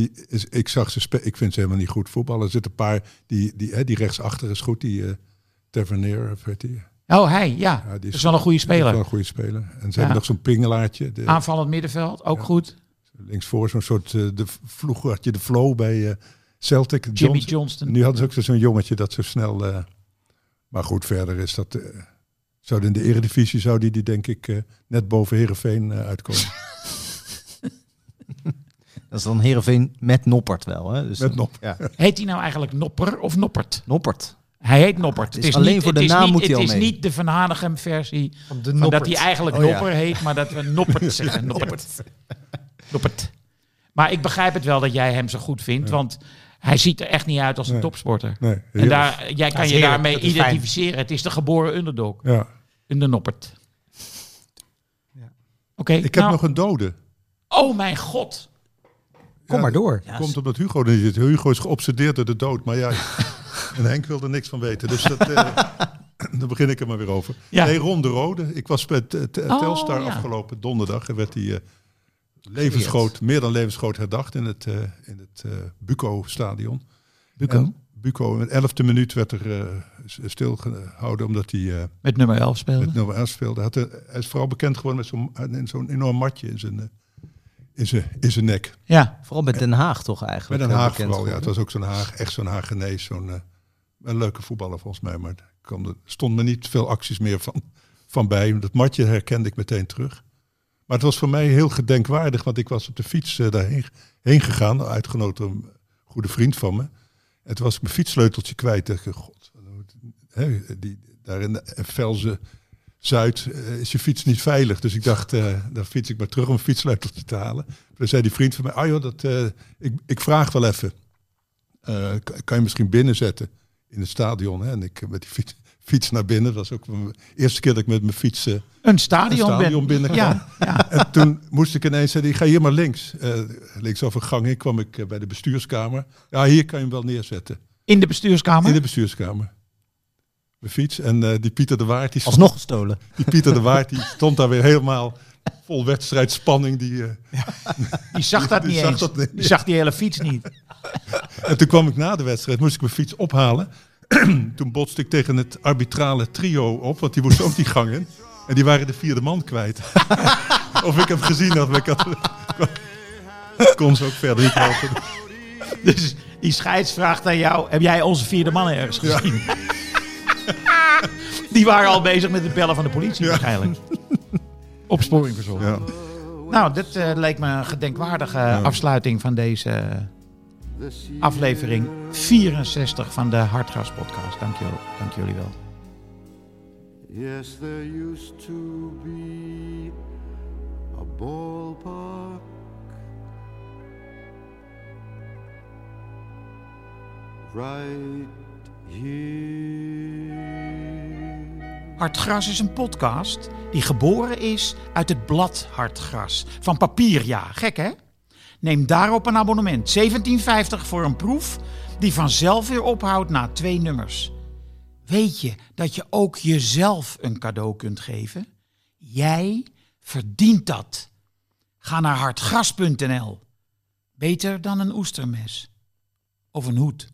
ik zag ze spe- ik vind ze helemaal niet goed voetballen. Er zitten een paar die, die, hè, die rechtsachter is goed. Die eh Tavernier, of weet die. Oh, hij, ja. Ja, die dat is wel een goede die is wel speler. een goede speler. En ze Ja. hebben nog zo'n pingelaartje. De, Aanvallend middenveld, ook Ja. goed. linksvoor zo'n soort. eh, de, vroeger had je de flow bij eh, Celtic. Jimmy Johnson. Johnston. Nu hadden ze ook zo- zo'n jongetje dat zo snel. eh, maar goed, verder is dat. zou in de eredivisie zou die, die denk ik eh, net boven Herenveen uitkomen. Dat is dan Heerenveen met Noppert wel. Hè? Dus Met Noppert. Ja. Heet hij nou eigenlijk Nopper of Noppert? Noppert. Hij heet Noppert. het is alleen voor de het is naam niet, moet hij Het al is mee. niet de Van Hanegem versie Van de van dat hij eigenlijk Oh, ja. Nopper heet, maar dat we Noppert zeggen. Noppert. Noppert. Maar ik begrijp het wel dat jij hem zo goed vindt, want hij ziet er echt niet uit als een Nee. topsporter. Nee, En daar, jij kan is je daarmee is fijn. identificeren. Het is de geboren underdog. Ja. In de Noppert. Oké, Ik heb nou- nog een dode. Oh mijn god. Kom Ja, maar door. Komt omdat Hugo er niet zit. Hugo is geobsedeerd door de dood. Maar ja, en Henk wilde er niks van weten. Dus dat, eh, dan begin ik er maar weer over. Ja. Nee, Ron de Rode. Ik was met T- Oh, Telstar ja. afgelopen donderdag. En werd hij eh, levensgroot, meer dan levensgroot herdacht in het, eh, in het Buco-stadion. Buco? En Buco, in de elfde minuut werd er eh, stilgehouden omdat hij Met nummer 11 speelde. met nummer 11 speelde. Had, hij is vooral bekend geworden met zo'n zo'n enorm matje in zijn, in zijn, in zijn nek. Ja. Vooral met Den Haag toch eigenlijk. Met Den eh, Haag vooral, ja. Het was ook zo'n Haag, echt zo'n Haagenees. Zo'n eh, een leuke voetballer volgens mij. Maar er kwam er stond me niet veel acties meer van, van bij. Dat matje herkende ik meteen terug. Maar het was voor mij heel gedenkwaardig. Want ik was op de fiets eh, daarheen heen gegaan. Uitgenodigd door een goede vriend van me. En toen was ik mijn fietssleuteltje kwijt. Dacht, god, hè, die, daar in de Velzen Zuid eh, is je fiets niet veilig. Dus ik dacht, eh, dan fiets ik maar terug om een fietssleuteltje te halen. Toen zei die vriend van mij, ah joh, dat, eh, ik, ik vraag wel even. Kan, je misschien binnenzetten in het stadion? Hè? En ik met die fiets, fiets naar binnen. Dat was ook mijn eerste keer dat ik met mijn fiets Een stadion, een stadion binnenkwam. Ja, ja. En toen moest ik ineens zeggen, ik ga hier maar links. Links over een gang heen kwam ik bij de bestuurskamer. Ja, hier kan je hem wel neerzetten. In de bestuurskamer. In de bestuurskamer. Mijn fiets. En eh, die Pieter de Waard, die, stond, Alsnog gestolen. die Pieter de Waard, die stond daar weer helemaal vol wedstrijdspanning. Die, eh, Die zag dat die niet zag eens. dat. Die zag die hele fiets niet. En toen kwam ik na de wedstrijd, moest ik mijn fiets ophalen. toen botste ik tegen het arbitrale trio op, want die moest ook die gang in. En die waren de vierde man kwijt. of ik hem gezien had, maar ik had, kon ze ook verder niet helpen. Dus die scheids vraagt aan jou: heb jij onze vierde man ergens gezien? die waren al bezig met het bellen van de politie waarschijnlijk. Opsporing verzocht. Ja. Nou, dit eh, leek me een gedenkwaardige afsluiting van deze aflevering 64 van de Hartgras podcast. Dank, je, dank jullie wel. Yes, there used to be a ballpark right. Hartgras is een podcast die geboren is uit het blad Hartgras. Van papier, ja. Gek, hè? Neem daarop een abonnement. 17,50 voor een proef die vanzelf weer ophoudt na twee nummers. Weet je dat je ook jezelf een cadeau kunt geven? Jij verdient dat. Ga naar hartgras.nl. Beter dan een oestermes. Of een hoed.